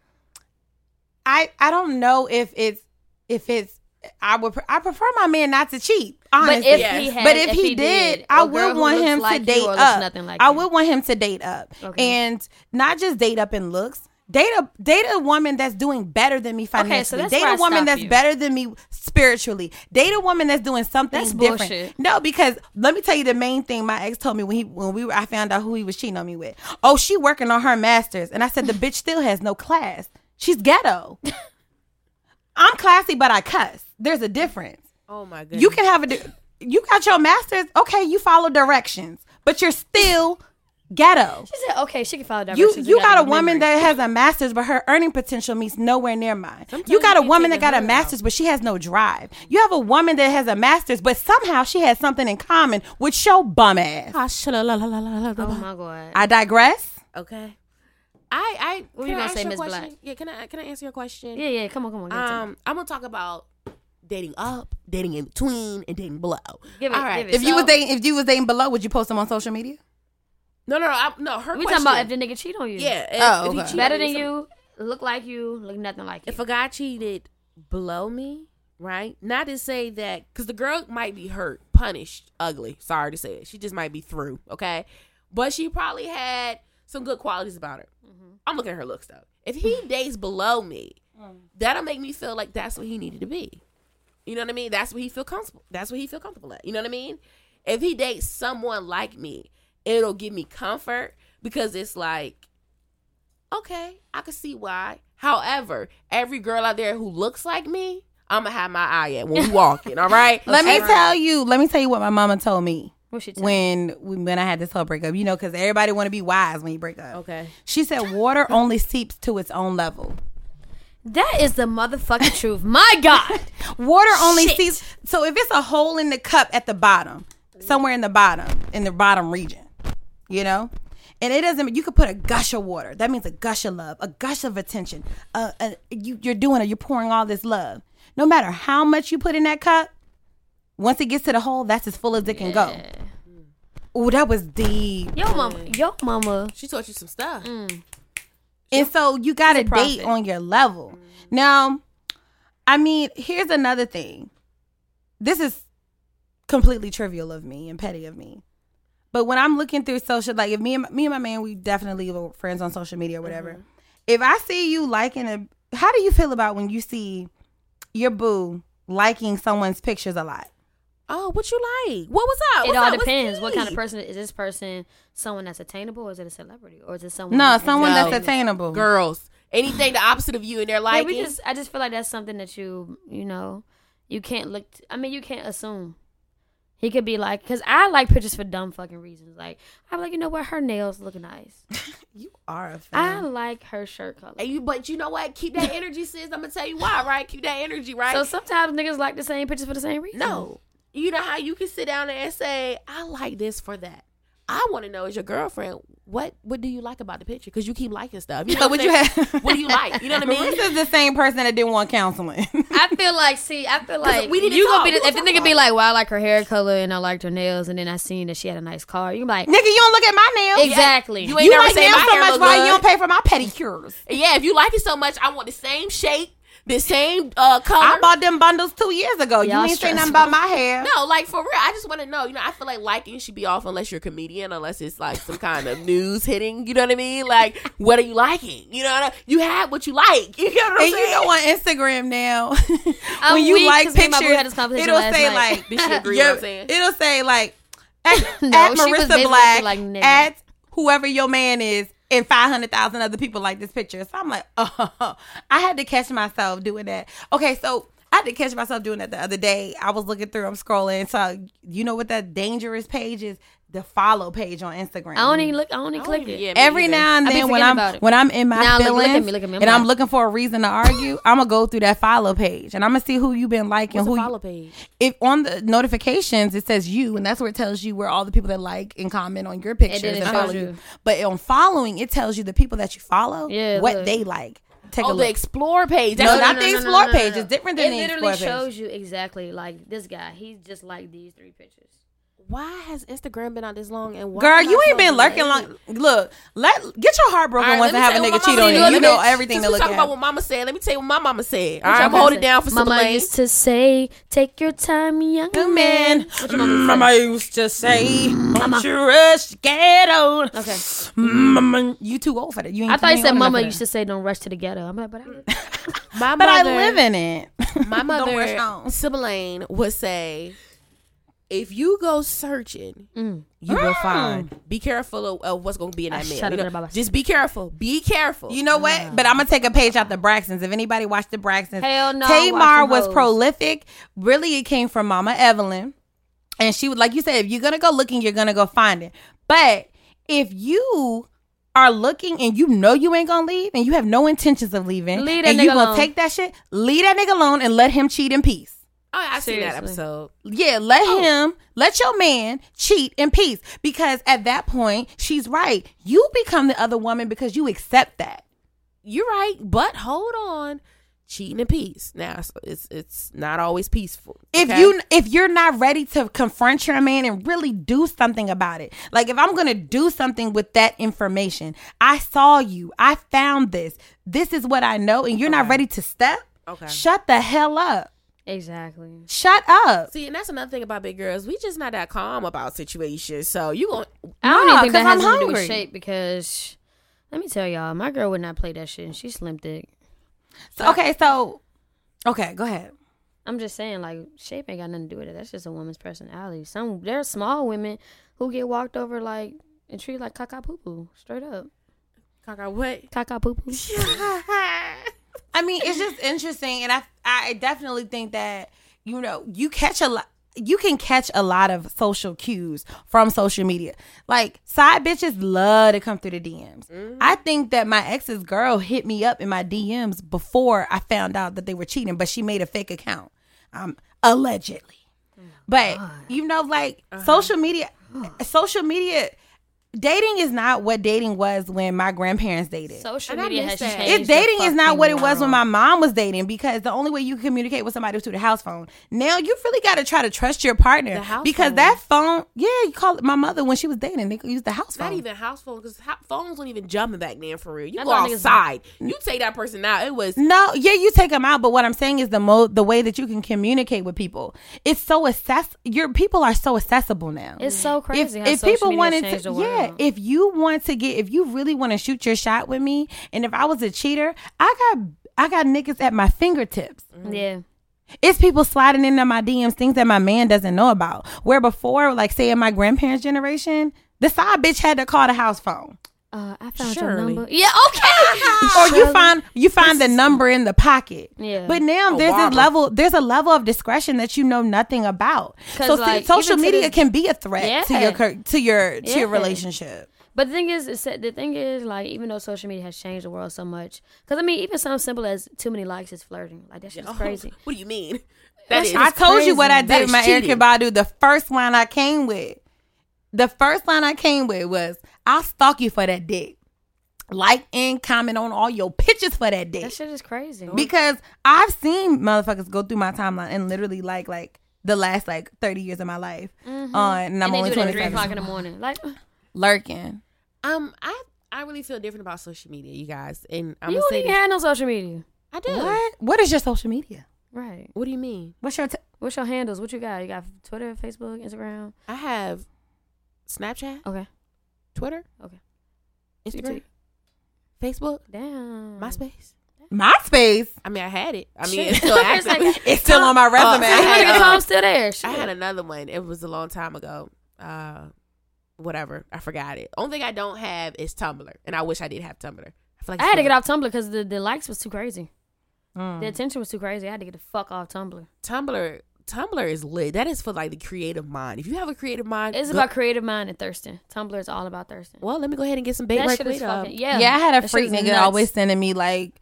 i i don't know if it's if it's i would pre- i prefer my man not to cheat But honestly. if Yes. he had, but if, he, did, I a girl would want him like to date up. nothing like I would want him to date up, Okay. and not just date up in looks. Date a date a woman that's doing better than me financially. that's date where a woman that's you. better than me spiritually. Date a woman that's doing something That's different. bullshit. No, because let me tell you the main thing my ex told me when he when we were I found out who he was cheating on me with. Oh, she working on her masters, and I said the bitch still has no class. She's ghetto. I'm classy, but I cuss. There's a difference. Oh my goodness. You can have a. You got your masters. Okay, you follow directions, but you're still ghetto. She said, "Okay, she can follow You directions. you We got a woman memory. that has a master's, but her earning potential meets nowhere near mine. you got you a woman that got a hood master's, but she has no drive. You have a woman that has a master's, but somehow she has something in common with your bum ass. Oh my god. I digress. Okay. I I What can you I gonna ask say, you a Miss? Black? Yeah, can I can I answer your question? yeah, yeah. Come on, come on. Give it to me. Um, I'm gonna talk about dating up, dating in between, and dating below. Give it- All right. give it. If you was dating, if you was dating below, would you post them on social media? No, no, no, I, no. Her we question. talking about if the nigga cheat on you. yeah. If, Oh, if he okay. better on than some- you, look like you, look nothing like you. If a guy cheated below me, right? Not to say that because the girl might be hurt, punished, ugly. Sorry to say it. She just might be through. Okay, but she probably had some good qualities about her. Mm-hmm. I'm looking at her looks though. If he dates below me, mm. that'll make me feel like that's what he needed to be. You know what I mean? That's what he feel comfortable. That's what he feel comfortable at. You know what I mean? If he dates someone like me, it'll give me comfort because it's like, okay, I can see why. However, every girl out there who looks like me, I'm gonna have my eye at when we walking. all right. Let me Every- tell you. Let me tell you what my mama told me What she tell when when I had this whole breakup. You know, because everybody want to be wise when you break up. Okay. She said water only seeps to its own level. That is the motherfucking truth. My God. Water only Shit. seeps. So if it's a hole in the cup at the bottom, somewhere in the bottom, in the bottom region, you know, and it doesn't. You could put a gush of water. That means a gush of love, a gush of attention. Uh, uh, you, you're doing it. You're pouring all this love. No matter how much you put in that cup, once it gets to the hole, that's as full as it can go. Oh, that was deep. Yo mama, yo mama. She taught you some stuff. And so you got to a date on your level. Now, I mean, here's another thing. This is completely trivial of me and petty of me. But when I'm looking through social, like if me and my, me and my man, we definitely were friends on social media or whatever. Mm-hmm. If I see you liking a, how do you feel about when you see your boo liking someone's pictures a lot? Oh, what you like? What was up? It all up? Depends. What kind of person is this person? Someone that's attainable, or is it a celebrity, or is it someone? No, who's someone just that's attainable. Girls, anything the opposite of you and their Yeah, liking. we just. I just feel like that's something that you, you know, you can't look. T- I mean, you can't assume. He could be like, because I like pictures for dumb fucking reasons. Like, I'm like, you know what? Her nails look nice. You are a fan. I like her shirt color. And you, but you know what? Keep that energy, sis. I'm gonna tell you why, right? Keep that energy, right? So sometimes niggas like the same pictures for the same reason. no, you know how you can sit down and say, "I like this for that." I want to know as your girlfriend, what what do you like about the picture? Because you keep liking stuff. You know what what you have? What do you like? You know what I mean? This is the same person that didn't want counseling. I feel like, see, I feel like we need to you talk. gonna be the, if the nigga be like, well, I like her hair color and I liked her nails, and then I seen that she had a nice car. You be like, Nigga, you don't look at my nails. exactly. You ain't You like nails so much, why you don't pay for my pedicures? Yeah, if you like it so much, I want the same shape, the same uh color. I bought them bundles two years ago. You Y'all ain't say nothing about my hair. no, like for real. I just want to know. You know, I feel like liking should be off unless you're a comedian, unless it's like some kind of news hitting. You know what I mean? Like, what are you liking? You know, what I, you have what you like. You know what I'm And saying? you know on Instagram now, when you weak like 'cause me and my pictures, had this conversation it'll say night. like Did she agree your- what I'm saying? It'll say like at, No, at Marissa Black like, at whoever your man is, and five hundred thousand other people like this picture. So I'm like, oh, I had to catch myself doing that. Okay, so. I had to catch myself doing that the other day. I was looking through, I'm scrolling. So you know what that dangerous page is? The follow page on Instagram. I don't even look. I don't even click it. Yeah, Every either. now and then when I'm it. when I'm in my Now, feelings look at me, look at me. I'm and I'm looking for a reason to argue, I'm gonna go through that follow page and I'm gonna see who you've been liking. What's who the you- follow page? if on the notifications it says you, and that's where it tells you where all the people that like and comment on your pictures and follow you. you. But on following, it tells you the people that you follow, Yeah, what look. they like. Take Oh, a the explore page. No, That's not what- the explore page. It's different than it the literally explore page. shows you exactly like this guy. He's just like these three pictures. Why has Instagram been out this long? And why Girl, you ain't been lurking long. Look, let get your heart broken All right, once let to me have a nigga cheat on you. You know everything since to we look talking at. about what mama said. Let me tell you what my mama said. All What right, I'm your hold it down for Mama Sister used to say, "Take your time, young Young man." man, mm, Mama used to say, mm, "Don't you rush, get on." Okay. Mm, mama, you too old for that. You ain't I thought you said Mama used to say, "Don't rush to the ghetto." I'm like, but I, My But I live in it. My mother, home. Sibylline, would say, if you go searching, Mm. you will find. Be careful of, of what's going to be in that mail. You know, just be careful. Be careful. You know what? But I'm gonna take a page out the Braxtons. If anybody watched the Braxtons, Hell no, Tamar was hoes. prolific. Really, it came from Mama Evelyn, and she would like you said, if you're gonna go looking, you're gonna go find it. But if you are looking and you know you ain't gonna leave and you have no intentions of leaving, Leave that and you nigga gonna alone. take that shit, leave that nigga alone and let him cheat in peace. Oh, I seen that episode. Yeah, let Oh. him, let your man cheat in peace. Because at that point, she's right. You become the other woman because you accept that. You're right, but hold on. Cheating in peace. Now it's it's, not always peaceful. If you if you're not ready to confront your man and really do something about it. Like if I'm going to do something with that information. I saw you. I found this. This is what I know and you're not ready to step. Okay. Shut the hell up. Exactly. Shut up. See, and that's another thing about big girls. We just not that calm about situations. So you going I don't Nah, even think that 'cause has I'm to do with hungry. shape because let me tell y'all, my girl would not play that shit, and she slim thick. So, okay, so okay, go ahead. I'm just saying, like shape ain't got nothing to do with it. That's just a woman's personality. Some there are small women who get walked over like and treated like caca poo poo, straight up Caca what? caca poo poo. I mean, it's just interesting, and I I definitely think that you know you catch a lot. You can catch a lot of social cues from social media. Like side bitches love to come through the DMs. I think that my ex's girl hit me up in my DMs before I found out that they were cheating, but she made a fake account, um, allegedly. But you know, like social media, social media, dating is not what dating was when my grandparents dated. Social I media miss has that. changed. If dating is not what it was when my mom was dating, because the only way you can communicate with somebody was through the house phone. Now you really got to try to trust your partner The house because phone. that phone, yeah, you call it my mother when she was dating. They could use the house phone. Not even house phone because phones weren't even jumping back then for real. You I go thought niggas- outside, you take that person out. It was No, yeah, you take them out, but what I'm saying is the mo the way that you can communicate with people. It's so access. Your people are so accessible now. It's so if, crazy. how if social people media wanted changed to, the yeah, uh-huh. if you want to get, if you really want to shoot your shot with me, and if I was a cheater, I got, I got niggas at my fingertips. Mm-hmm. yeah. It's people sliding into my DMs, things that my man doesn't know about. Where before, like say in my grandparents' generation, the side bitch had to call the house phone. Uh, I found Surely. your number. Yeah, okay. or you find you find the number in the pocket. Yeah. But now A there's robber. a level there's a level of discretion that you know nothing about. So like, see, social media this- can be a threat to your to your to your relationship. But the thing is, is the thing is, like, even though social media has changed the world so much, because I mean, even something simple as too many likes is flirting. Like that shit's crazy. What do you mean? That That is. I is told you what I did with is my cheating. Erykah Badu. The first line I came with, the first line I came with was, "I'll stalk you for that dick." Like and comment on all your pictures for that dick. That shit is crazy. because I've seen motherfuckers go through my timeline and literally like like the last like thirty years of my life on, and I'm and they only do it at twenty three o'clock in the morning. Like, Lurking. Um, I I really feel different about social media, you guys, and I'm you gonna don't say even have no social media, I do. What? What is your social media? right? What do you mean? What's your? T- What's your handles? What you got? You got Twitter, Facebook, Instagram. I have Snapchat, Okay. Twitter, Okay. Instagram, Facebook, Damn. MySpace. MySpace. I mean, I had it. I mean, it's still active. like- It's still on my resume. I Look had, at uh, Tom's still there. Shit. I had another one. It was a long time ago. Uh, whatever. I forgot it. Only thing I don't have is Tumblr, and I wish I did have Tumblr. I feel like I had to get off Tumblr because the, the likes was too crazy. Mm. The attention was too crazy. I had to get the fuck off Tumblr. Tumblr. Tumblr is lit. That is for like the creative mind. If you have a creative mind, It's go- about creative mind and thirsting. Tumblr is all about thirsting. Well, let me go ahead and get some bait that right shit is fucking Um, yeah. Yeah, I had a That freak nigga nuts. always sending me like,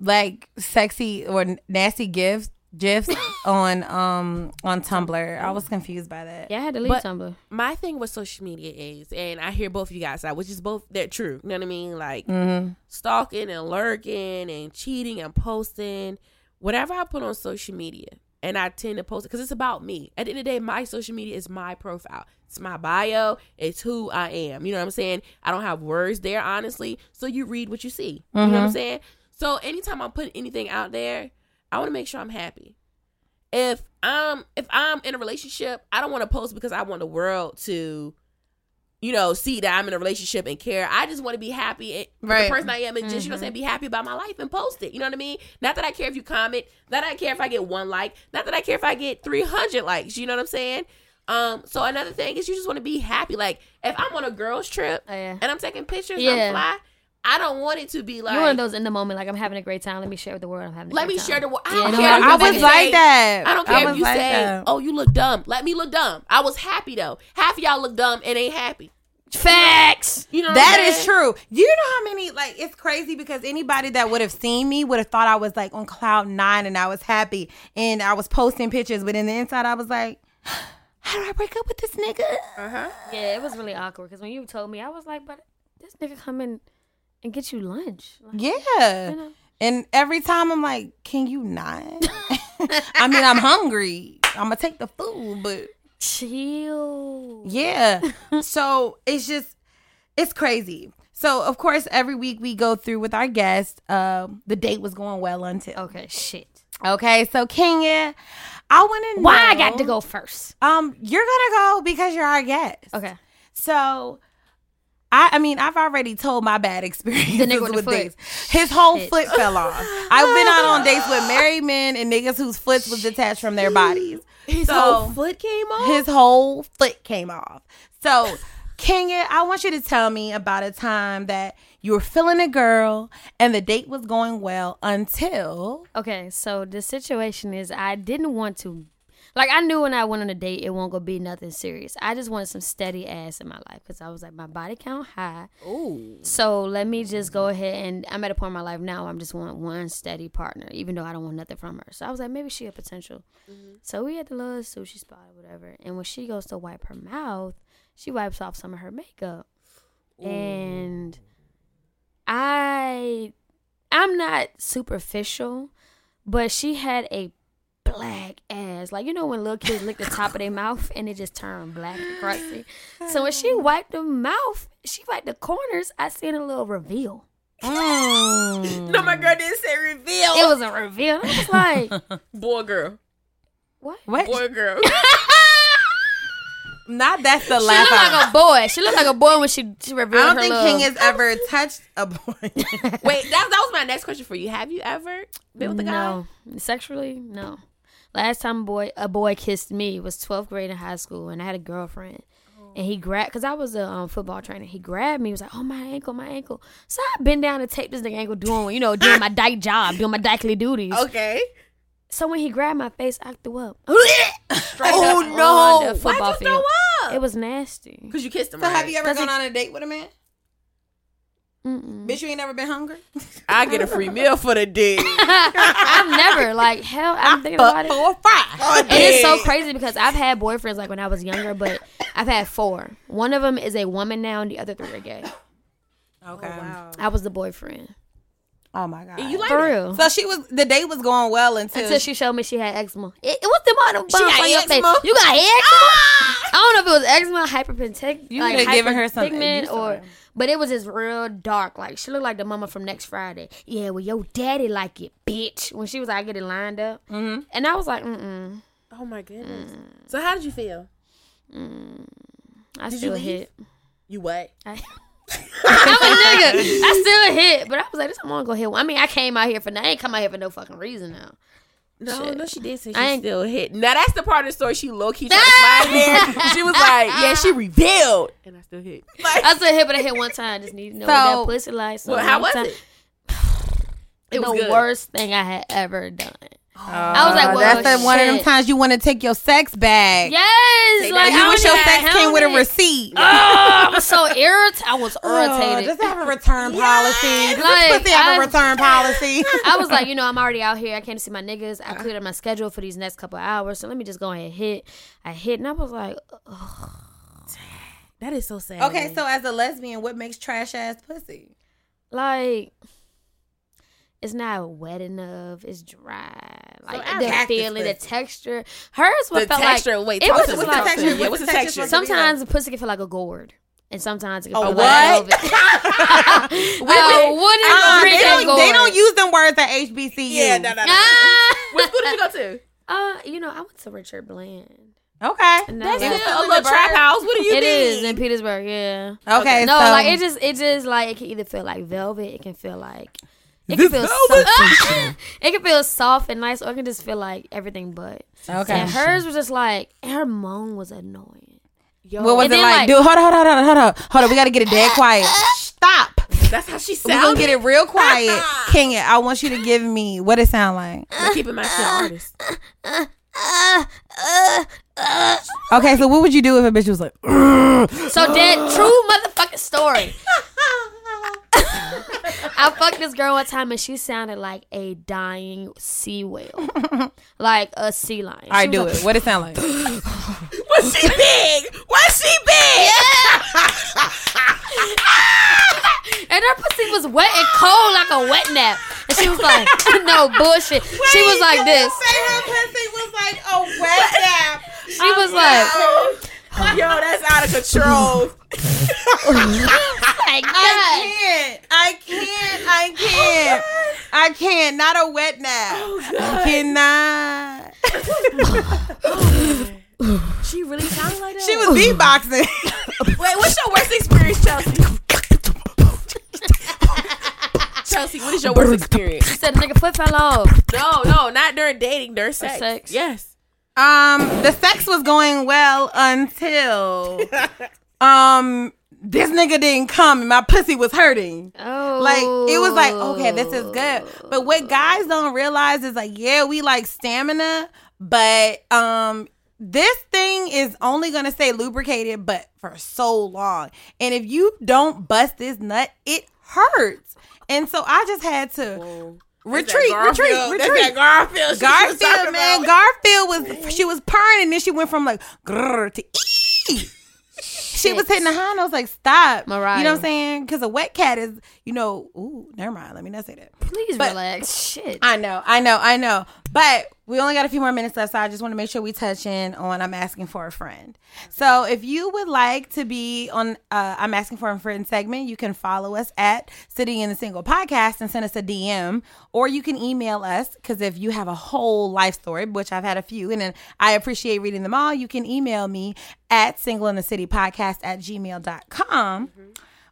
like sexy or nasty gifts, gifs on um on Tumblr. I was confused by that. Yeah, I had to leave But- Tumblr. my thing with social media is, and I hear both of you guys out, which is both they're true. You know what I mean? Like Mm-hmm. stalking and lurking and cheating and posting, whatever I put on social media, and I tend to post it because it's about me. At the end of the day, my social media is my profile. It's my bio. It's who I am. You know what I'm saying? I don't have words there, honestly. So you read what you see. You know what I'm mm-hmm. saying? So anytime I put anything out there, I want to make sure I'm happy. If I'm if I'm in a relationship, I don't want to post because I want the world to, you know, see that I'm in a relationship and care. I just want to be happy Right. the person I am and just you know what I'm saying be happy about my life and post it. You know what I mean? Not that I care if you comment. Not that I care if I get one like. Not that I care if I get 300 likes. You know what I'm saying? Um. So another thing is you just want to be happy. Like if I'm on a girls trip Oh, yeah. and I'm taking pictures, Yeah. I'm fly. I don't want it to be like. You're one of those in the moment, like I'm having a great time. Let me share with the world. I'm having. A Let great me time. share the world. I don't no care. matter if I you what was say- like that. I don't care was if you like say, that. "Oh, you look dumb." Let me look dumb. I was happy though. Half of y'all look dumb and ain't happy. Facts. You know what That I'm is saying? true. You know how many like it's crazy because anybody that would have seen me would have thought I was like on cloud nine and I was happy and I was posting pictures, but in the inside I was like, how do I break up with this nigga? Uh huh. Yeah, it was really awkward because when you told me, I was like, "But this nigga come in and get you lunch." Like, Yeah. You know? And every time I'm like, can you not? I mean, I'm hungry. I'm gonna take the food, but Chill. yeah. so it's just it's crazy. So of course, every week we go through with our guest. Um, the date was going well until Okay, shit. okay. So Kenya, I want to know Why I got to go first? Um, you're gonna go because you're our guest. Okay. So, I I mean, I've already told my bad experiences with with, dates. His whole Shit. foot fell off. I've been out on dates with married men and niggas whose foots was detached from their bodies. His So, whole foot came off. His whole foot came off. So, Kenya, I want you to tell me about a time that you were feeling a girl and the date was going well until Okay, so the situation is I didn't want to like I knew when I went on a date it won't go be nothing serious. I just wanted some steady ass in my life because I was like my body count high. Ooh. So let me just go ahead and I'm at a point in my life now where I'm just want one steady partner, even though I don't want nothing from her. So I was like, maybe she a potential. Mm-hmm. So we at the little sushi spot or whatever, and when she goes to wipe her mouth, she wipes off some of her makeup, and I, I'm not superficial, but she had a black ass. Like you know when little kids lick the top of their mouth and it just turned black and crusty. So when she oh. wiped the mouth, she wiped the corners. I seen a little reveal. Mm. No, my girl didn't say reveal. It was a reveal. I was like, boy, girl, what? what? boy, girl. Not that's the laugh. She laugh. looked out. like a boy. She looked like a boy when she she revealed I don't her think King has ever touched a boy. Wait, that that was my next question for you. Have you ever been with a guy? no, sexually, no. Last time a boy a boy kissed me was 12th grade in high school, and I had a girlfriend. And he grabbed, because I was a um, football trainer. He grabbed me. He was like, oh, my ankle, my ankle. So I bent down to tape this nigga ankle doing, you know, doing my dyke job, doing my dykely duties. Okay. So when he grabbed my face, I threw up. Straight Oh, up no. Why'd football you throw field. up? It was nasty. Because you kissed him. So right? have you ever gone it- on a date with a man? Mm-mm. Bitch, you ain't never been hungry? I get a free meal for the day. I've never, like, hell, I'm thinking about it. Four, five. Oh, it is so crazy because I've had boyfriends like when I was younger, but I've had four. One of them is a woman now, and the other three are gay. Okay. Oh, I was the boyfriend Oh my god. You like for it? real. so she was the date was going well until, Until she showed me she had eczema. It, it was the on the bump got on your face. eczema? You got eczema? I don't know if it was eczema, hyperpigment, You like could've her some- hyperpigment or. But it was just real dark. Like she looked like the mama from next Friday. Yeah, well, your daddy like it, bitch. When she was like, I get it lined up, mm-hmm. and I was like, mm mm. Oh my goodness. So how did you feel? I Did still leave? hit. You what? I, I'm a nigga. I still hit, but I was like, this I'm gonna go hit. I mean, I came out here for. I ain't come out here for no fucking reason now. No, Shit. no, she did say she I ain't- still hit. Now that's the part of the story she low key tried to slide in there. She was like, "Yeah, she revealed," and I still hit. Like, I still hit, but I hit one time. Just need to know So- what that pussy like. So well, how one was time- it? It was the good. worst thing I had ever done. I was like, well, that's the, one of them times you want to take your sex back. Yes, Take like You wish your sex have came with a receipt. Oh, I was so irritated. I was Oh, irritated. just have a return policy. Does Like, this pussy have a I- return policy? I was like, you know, I'm already out here. I came to see my niggas. I cleared up my schedule for these next couple of hours. So let me just go ahead and hit. I hit, and I was like, That is so sad. okay, so as a lesbian, what makes trash ass pussy? like it's not wet enough. It's dry. Like I- the Cactus feeling, the texture. Hers what the felt texture. like wait, it was to just me, like talk texture? Yeah, What's what's the the texture texture? supposed to be like? sometimes the pussy can feel like a gourd. And sometimes it can A feel what? like velvet. a wooden Uh, drink they, don't, gourd. they don't use them words at HBCU. Yeah, no, no, no. Ah! What school did you go to? Uh, you know, I went to Richard Bland. Okay. And That's that still a little trap house. What do you It mean? is in Petersburg, yeah. Okay. No, so, like it just it just like it can either feel like velvet, it can feel like it can feel soft. it can feel soft and nice, or it can just feel like everything but. Okay. And hers was just like her moan was annoying. Yo, What was And it like? like- Dude, hold on, hold on, hold on, hold on. Hold on, we got to get it dead quiet. Stop. that's how she sounds. We're gonna get it real quiet. Kenya, I want you to give me what it sound like. I'm keeping my shit artist. Okay, so what would you do if a bitch was like, So dead true motherfucking story. I fucked this girl one time and she sounded like a dying sea whale. like a sea lion. all right, do like, it. What it sound like? Was she big? Was she big? And her pussy was wet and cold like a wet nap. And she was like, no bullshit. she was like this. her pussy was like a wet nap. She was oh, like, Yo, that's out of control. Oh my I can't. I can't. I oh can't. I can't. Not a wet nap. Oh I cannot. She really sounded like that. She was beatboxing. Wait, what's your worst experience, Chelsea? Chelsea, what is your worst experience? She said, a nigga foot fell off. No, no, not during dating, during sex. sex. Yes. Um, the sex was going well until um this nigga didn't come and my pussy was hurting. Oh. Like it was like, okay, this is good. But what guys don't realize is like, yeah, we like stamina, but um this thing is only gonna stay lubricated but for so long. And if you don't bust this nut, it hurts. And so I just had to retreat, retreat, retreat. Garfield. Garfield, man, about. Garfield was she was purring and then she went from like grrr to ee. She was hitting the high and I was like, stop. Mariah. You know what I'm saying? Because a wet cat is, you know, ooh, never mind. Let me not say that. Please But- relax. Shit. I know, I know, I know. But we only got a few more minutes left, so I just want to make sure we touch in on I'm asking for a friend. So if you would like to be on uh, I'm asking for a friend segment, you can follow us at Sitting in the Single Podcast and send us a DM, or you can email us because if you have a whole life story, which I've had a few, and then I appreciate reading them all, you can email me at single in the city podcast at gmail.com.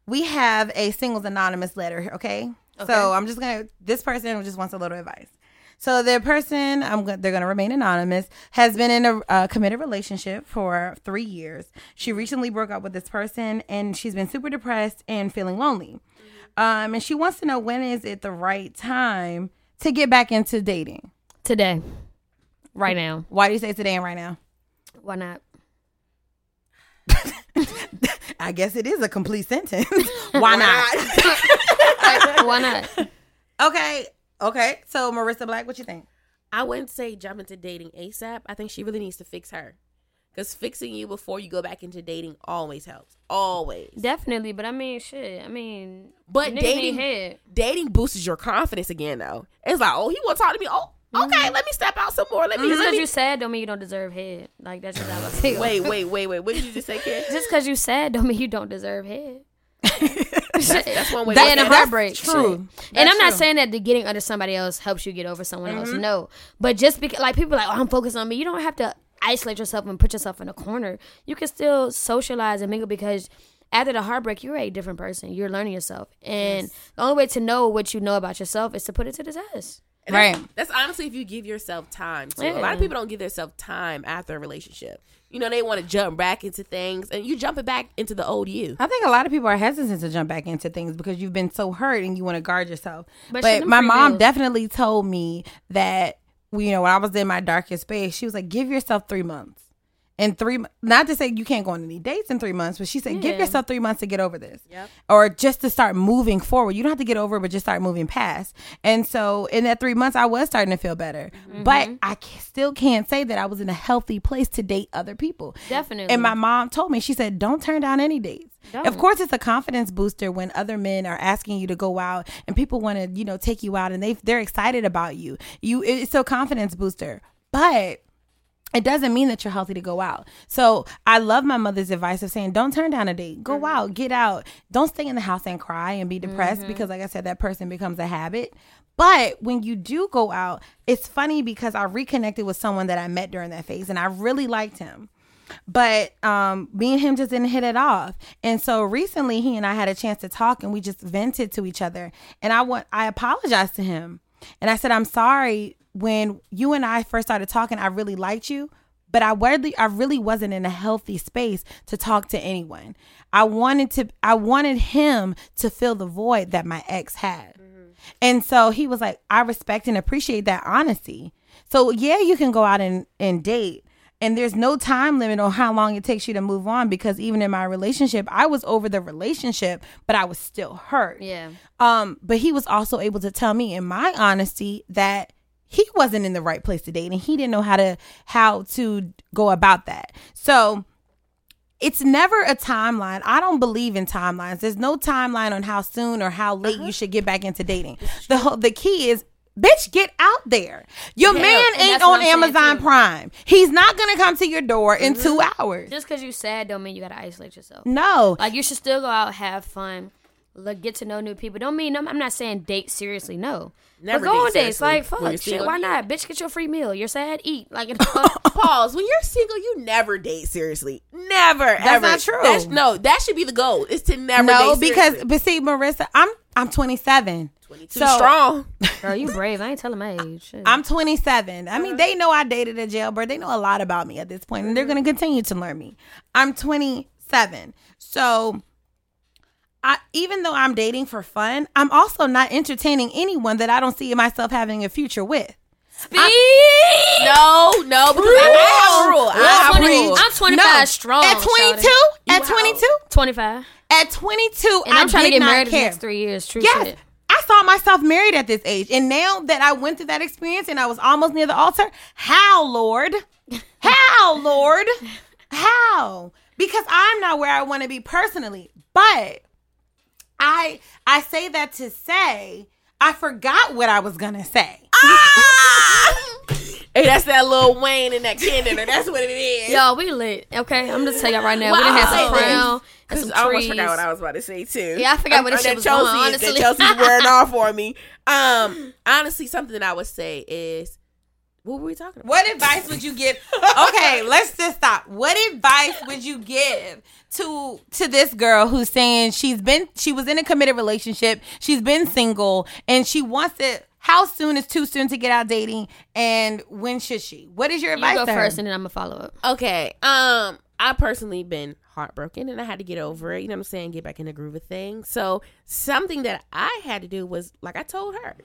We have a singles anonymous letter here, okay? So I'm just gonna this person just wants a little advice. So the person, I'm they're going to remain anonymous, has been in a uh, committed relationship for three years. She recently broke up with this person, and she's been super depressed and feeling lonely. Um, and she wants to know when is it the right time to get back into dating. Today. Right now. Why do you say today and right now? Why not? I guess it is a complete sentence. Why not? Why not? okay, okay. So Marissa Black, what you think? I wouldn't say jump into dating ASAP. I think she really needs to fix her. Because fixing you before you go back into dating always helps. Always. Definitely, but I mean, shit. I mean, But dating need dating boosts your confidence again though. It's like, oh, he want to talk to me. Oh, mm-hmm. okay, let me step out some more. Let me, Just let because me you sad don't mean you don't deserve head. Like that's just how I feel. wait, wait, wait, wait. What did you just say, kid? Just because you sad don't mean you don't deserve head. That's one way. That- to and a heartbreak. true. shit. and I'm not saying that the getting under somebody else helps you get over someone else. Mm-hmm. No, but just because like people are like, oh, I'm focused on me. You don't have to isolate yourself and put yourself in a corner. You can still socialize and mingle because. After the heartbreak, you're a different person. You're learning yourself, and the only way to know what you know about yourself is to put it to the test. And that's- Right. That's honestly if you give yourself time. To. A lot of people don't give themselves time after a relationship. You know, they want to jump back into things, and you jumping back into the old you. I think a lot of people are hesitant to jump back into things because you've been so hurt and you want to guard yourself. But But, my mom definitely told me that you know when I was in my darkest space, she was like, "Give yourself three months." In three, not to say you can't go on any dates in three months, but she said, "Give yourself three months to get over this, or just to start moving forward. You don't have to get over, it, but just start moving past." And so, in that three months, I was starting to feel better, Mm-hmm. but I still can't say that I was in a healthy place to date other people. Definitely. And my mom told me, she said, "Don't turn down any dates." Of Don't. course, it's a confidence booster when other men are asking you to go out and people want to, you know, take you out and they they're excited about you. You, it's a confidence booster, but it doesn't mean that you're healthy to go out. So I love my mother's advice of saying, don't turn down a date. Go out, get out. Don't stay in the house and cry and be depressed because, like I said, that person becomes a habit. But when you do go out, it's funny because I reconnected with someone that I met during that phase and I really liked him but um me and him just didn't hit it off and so recently he and i had a chance to talk and we just vented to each other and i want i apologized to him and i said i'm sorry when you and i first started talking i really liked you but i really i really wasn't in a healthy space to talk to anyone i wanted to i wanted him to fill the void that my ex had and so he was like, I respect and appreciate that honesty. So yeah, you can go out and, and date. And there's no time limit on how long it takes you to move on because even in my relationship, I was over the relationship, but I was still hurt. Yeah. Um, but he was also able to tell me in my honesty that he wasn't in the right place to date and he didn't know how to how to go about that. So it's never a timeline. I don't believe in timelines. There's no timeline on how soon or how late uh-huh. you should get back into dating. The whole, the key is bitch get out there. Your man ain't on Amazon. Prime. He's not going to come to your door in 2 mm-hmm. hours. Just because you sad don't mean you gotta isolate yourself. No. Like you should still go out, have fun, look, get to know new people. Don't mean I'm not saying date seriously. No, Never but go date on dates. Like fuck, shit. Why not? Bitch, get your free meal. You're sad, eat. Like Pause. When you're single, you never date seriously. Never. That's ever. not true. That's, no, that should be the goal. Is to never. no, date because but see Marissa, I'm I'm 27. too so- strong. girl, you brave. I ain't telling my age. Shit. I'm 27. I Uh-huh. mean, they know I dated a jailbird. They know a lot about me at this point, and they're Mm-hmm. going to continue to learn me. I'm 27. So, I even though I'm dating for fun, I'm also not entertaining anyone that I don't see myself having a future with. No, no, because I have a rule. I have 20, rule. I'm 25 No. strong. At 22? At 22? 25. At 22, And I I'm trying to get not married in the next three years. True Yes. shit. I saw myself married at this age. And now that I went through that experience and I was almost near the altar, how, Lord? How, Lord? How? Because I'm not where I want to be personally. But I I say that to say I forgot what I was gonna say. Ah! Hey, that's that Lil Wayne and that Kendall. That's what it is. Yo, we lit. Okay, I'm just telling y'all right now. we Well, done had some crown and Because some I almost trees. forgot what I was about to say too. Yeah, I forgot what this that shit was going, Chelsea, honestly. That Chelsea's wearing off for me. Um, honestly, something that I would say is, what were we talking about? What advice would you give? Okay, let's just stop. What advice would you give to to this girl who's saying she's been she was in a committed relationship, she's been single, and she wants to how soon is too soon to get out dating, and when should she? What is your advice? You advice? go to her? first, and then I'm gonna follow up. Okay. Um, I personally been heartbroken and I had to get over it. You know what I'm saying? Get back in the groove of things. So something that I had to do was like I told her,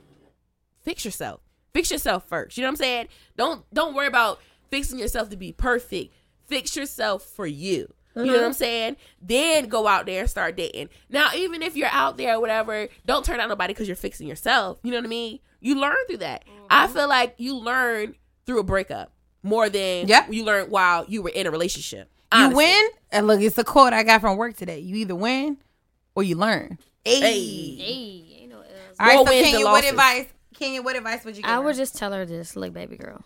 fix yourself. Fix yourself first. You know what I'm saying? Don't don't worry about fixing yourself to be perfect. Fix yourself for you. You know uh-huh. what I'm saying? Then go out there and start dating. Now, even if you're out there or whatever, don't turn out nobody because you're fixing yourself. You know what I mean? You learn through that. I mm-hmm. feel like you learn through a breakup more than Yep. you learned while you were in a relationship. You win, and look, it's a quote I got from work today. You either win or you learn. Hey. Hey, ain't no L's. All right, More so wins Kenya, than what losses. advice? Kenya, what advice would you give? I her? would just tell her this. Look, baby girl,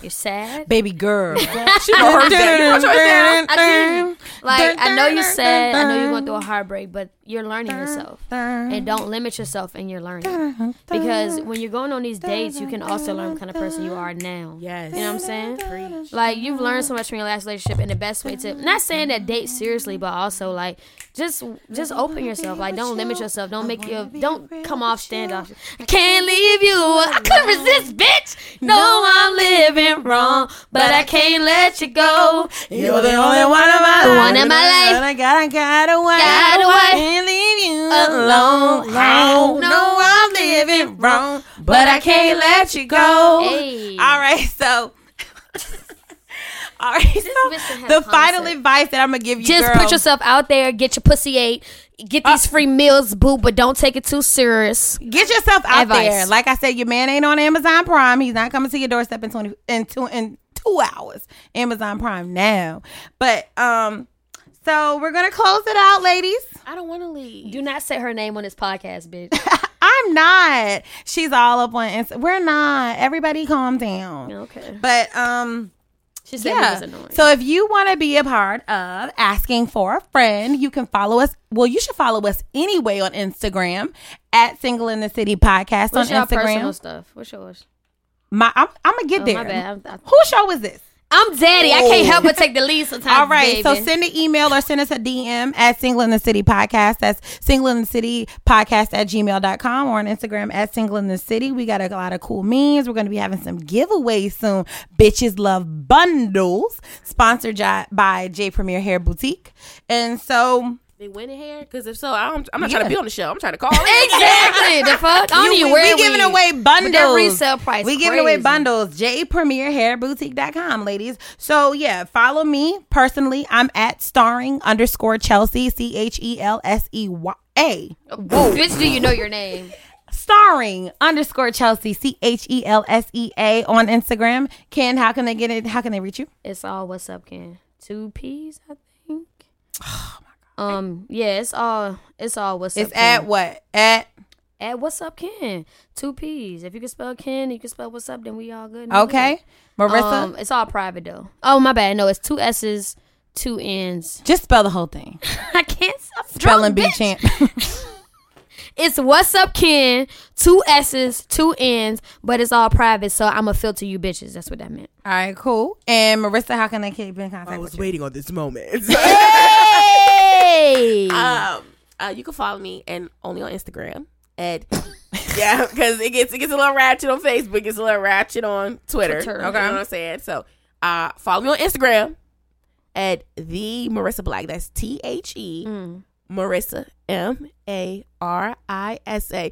you're sad. baby girl. She gonna hurt that. You gonna hurt? I do. Like I know you're sad. I know you're going through a heartbreak, but you're learning yourself, and don't limit yourself in your learning. Because when you're going on these dates, you can also learn what kind of person you are now. Yes. You know what I'm saying? Like you've learned so much from your last relationship, and the best way to not saying that date seriously, but also like just just open yourself. Like don't limit yourself. Don't make you don't come off standoff. I can't leave you. I couldn't resist, bitch. No, I'm living wrong, but I can't let you go. You're the only one of my life. one in my life. And I gotta gotta, Got away. Can't leave you Alone. alone. How? No, I'm living wrong, but I can't let you go. Hey. All right, so. All right, so the final advice that I'm gonna give you, Just girl, put yourself out there, get your pussy ate, get these free meals, boo, but don't take it too serious. Get yourself out Advice. there. Like I said, your man ain't on Amazon Prime. He's not coming to your doorstep in twenty in two in two hours. Amazon Prime now. But um, so we're gonna close it out, ladies. I don't want to leave. Do not say her name on this podcast, bitch. I'm not. She's all up on Insta. We're not. Everybody calm down. Okay. But um She said we yeah. was annoying. So if you want to be a part of asking for a friend, you can follow us. Well, you should follow us anyway on Instagram at Single in the City Podcast What's on your personal Instagram. stuff? What's yours? My, I'm, I'm gonna get Oh, there. my bad. I'm- I'm- Whose show is this? I'm daddy. I can't help but take the lead sometimes. All right, so send an email or send us a DM at Single in the City Podcast. That's Single in the City Podcast at gmail.com or on Instagram at Single in the City. We got a lot of cool memes. We're going to be having some giveaways soon. Bitches Love Bundles, sponsored by J Premier Hair Boutique. And so. They winning here? Because if so, I'm, I'm not Yeah. trying to be on the show. I'm trying to call. It. Exactly the fuck. I don't You- even we, wear we giving weed. away bundles. that resale price. We giving away crazy. bundles. JPremierHairBoutique.com, ladies. So yeah, follow me personally. I'm at starring underscore Chelsea C H E L S E Y A. Whoa, bitch, do you know your name? Starring underscore Chelsea C H E L S E A on Instagram. Ken, how can they get it? How can they reach you? It's all what's up, Ken. Two P's, I think. Oh my god. Um, yeah, it's all it's all what's It's up. It's at Ken. what? At at what's up, Ken. Two P's. If you can spell Ken, you can spell what's up, then we all good. okay, Marissa. Um, it's all private though. Oh my bad. No, it's two S's, two N's. just spell the whole thing. I can't stop Spelling drunk, bee bitch. champ. It's what's up, Ken. Two S's, two N's, but it's all private. So I'm gonna filter you bitches. That's what that meant. All right, cool. And Marissa, how can they keep in contact I with was you? waiting on this moment. Hey. um, uh, you can follow me and only on Instagram. At yeah, because it gets it gets a little ratchet on Facebook, it gets a little ratchet on Twitter. Twitter. Okay, you know what I'm saying. So, uh, follow me on Instagram at the Marissa Black. That's T H E Marissa M A R I S A.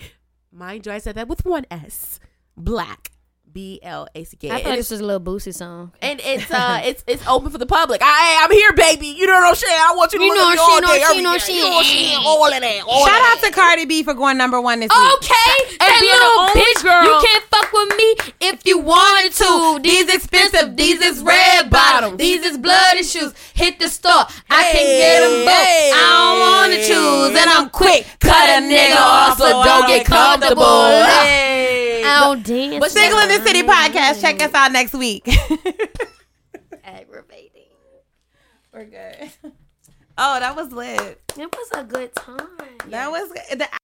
Mind you, I said that with one S. Black B L A C K. I thought it's- this was a little Boosie song. and it's uh it's it's open for the public. I I'm here, baby. You know what I'm saying? I want you to You look know at she all know day, she know she You know what I'm saying? All of that. All Shout of out to Cardi B for going number one this week. Okay, that being the little only bitch, girl- you can't fuck with me if you wanted to. These expensive, these is red bottoms, these is bloody shoes. Hit the store, I can get them both. Hey, I don't wanna choose, and I'm quick. Cut a nigga off, so don't get comfortable. Hey. I don't dance. But Single in the City podcast. Check us out next week. aggravating. We're good. Oh, that was lit. It was a good time. That was the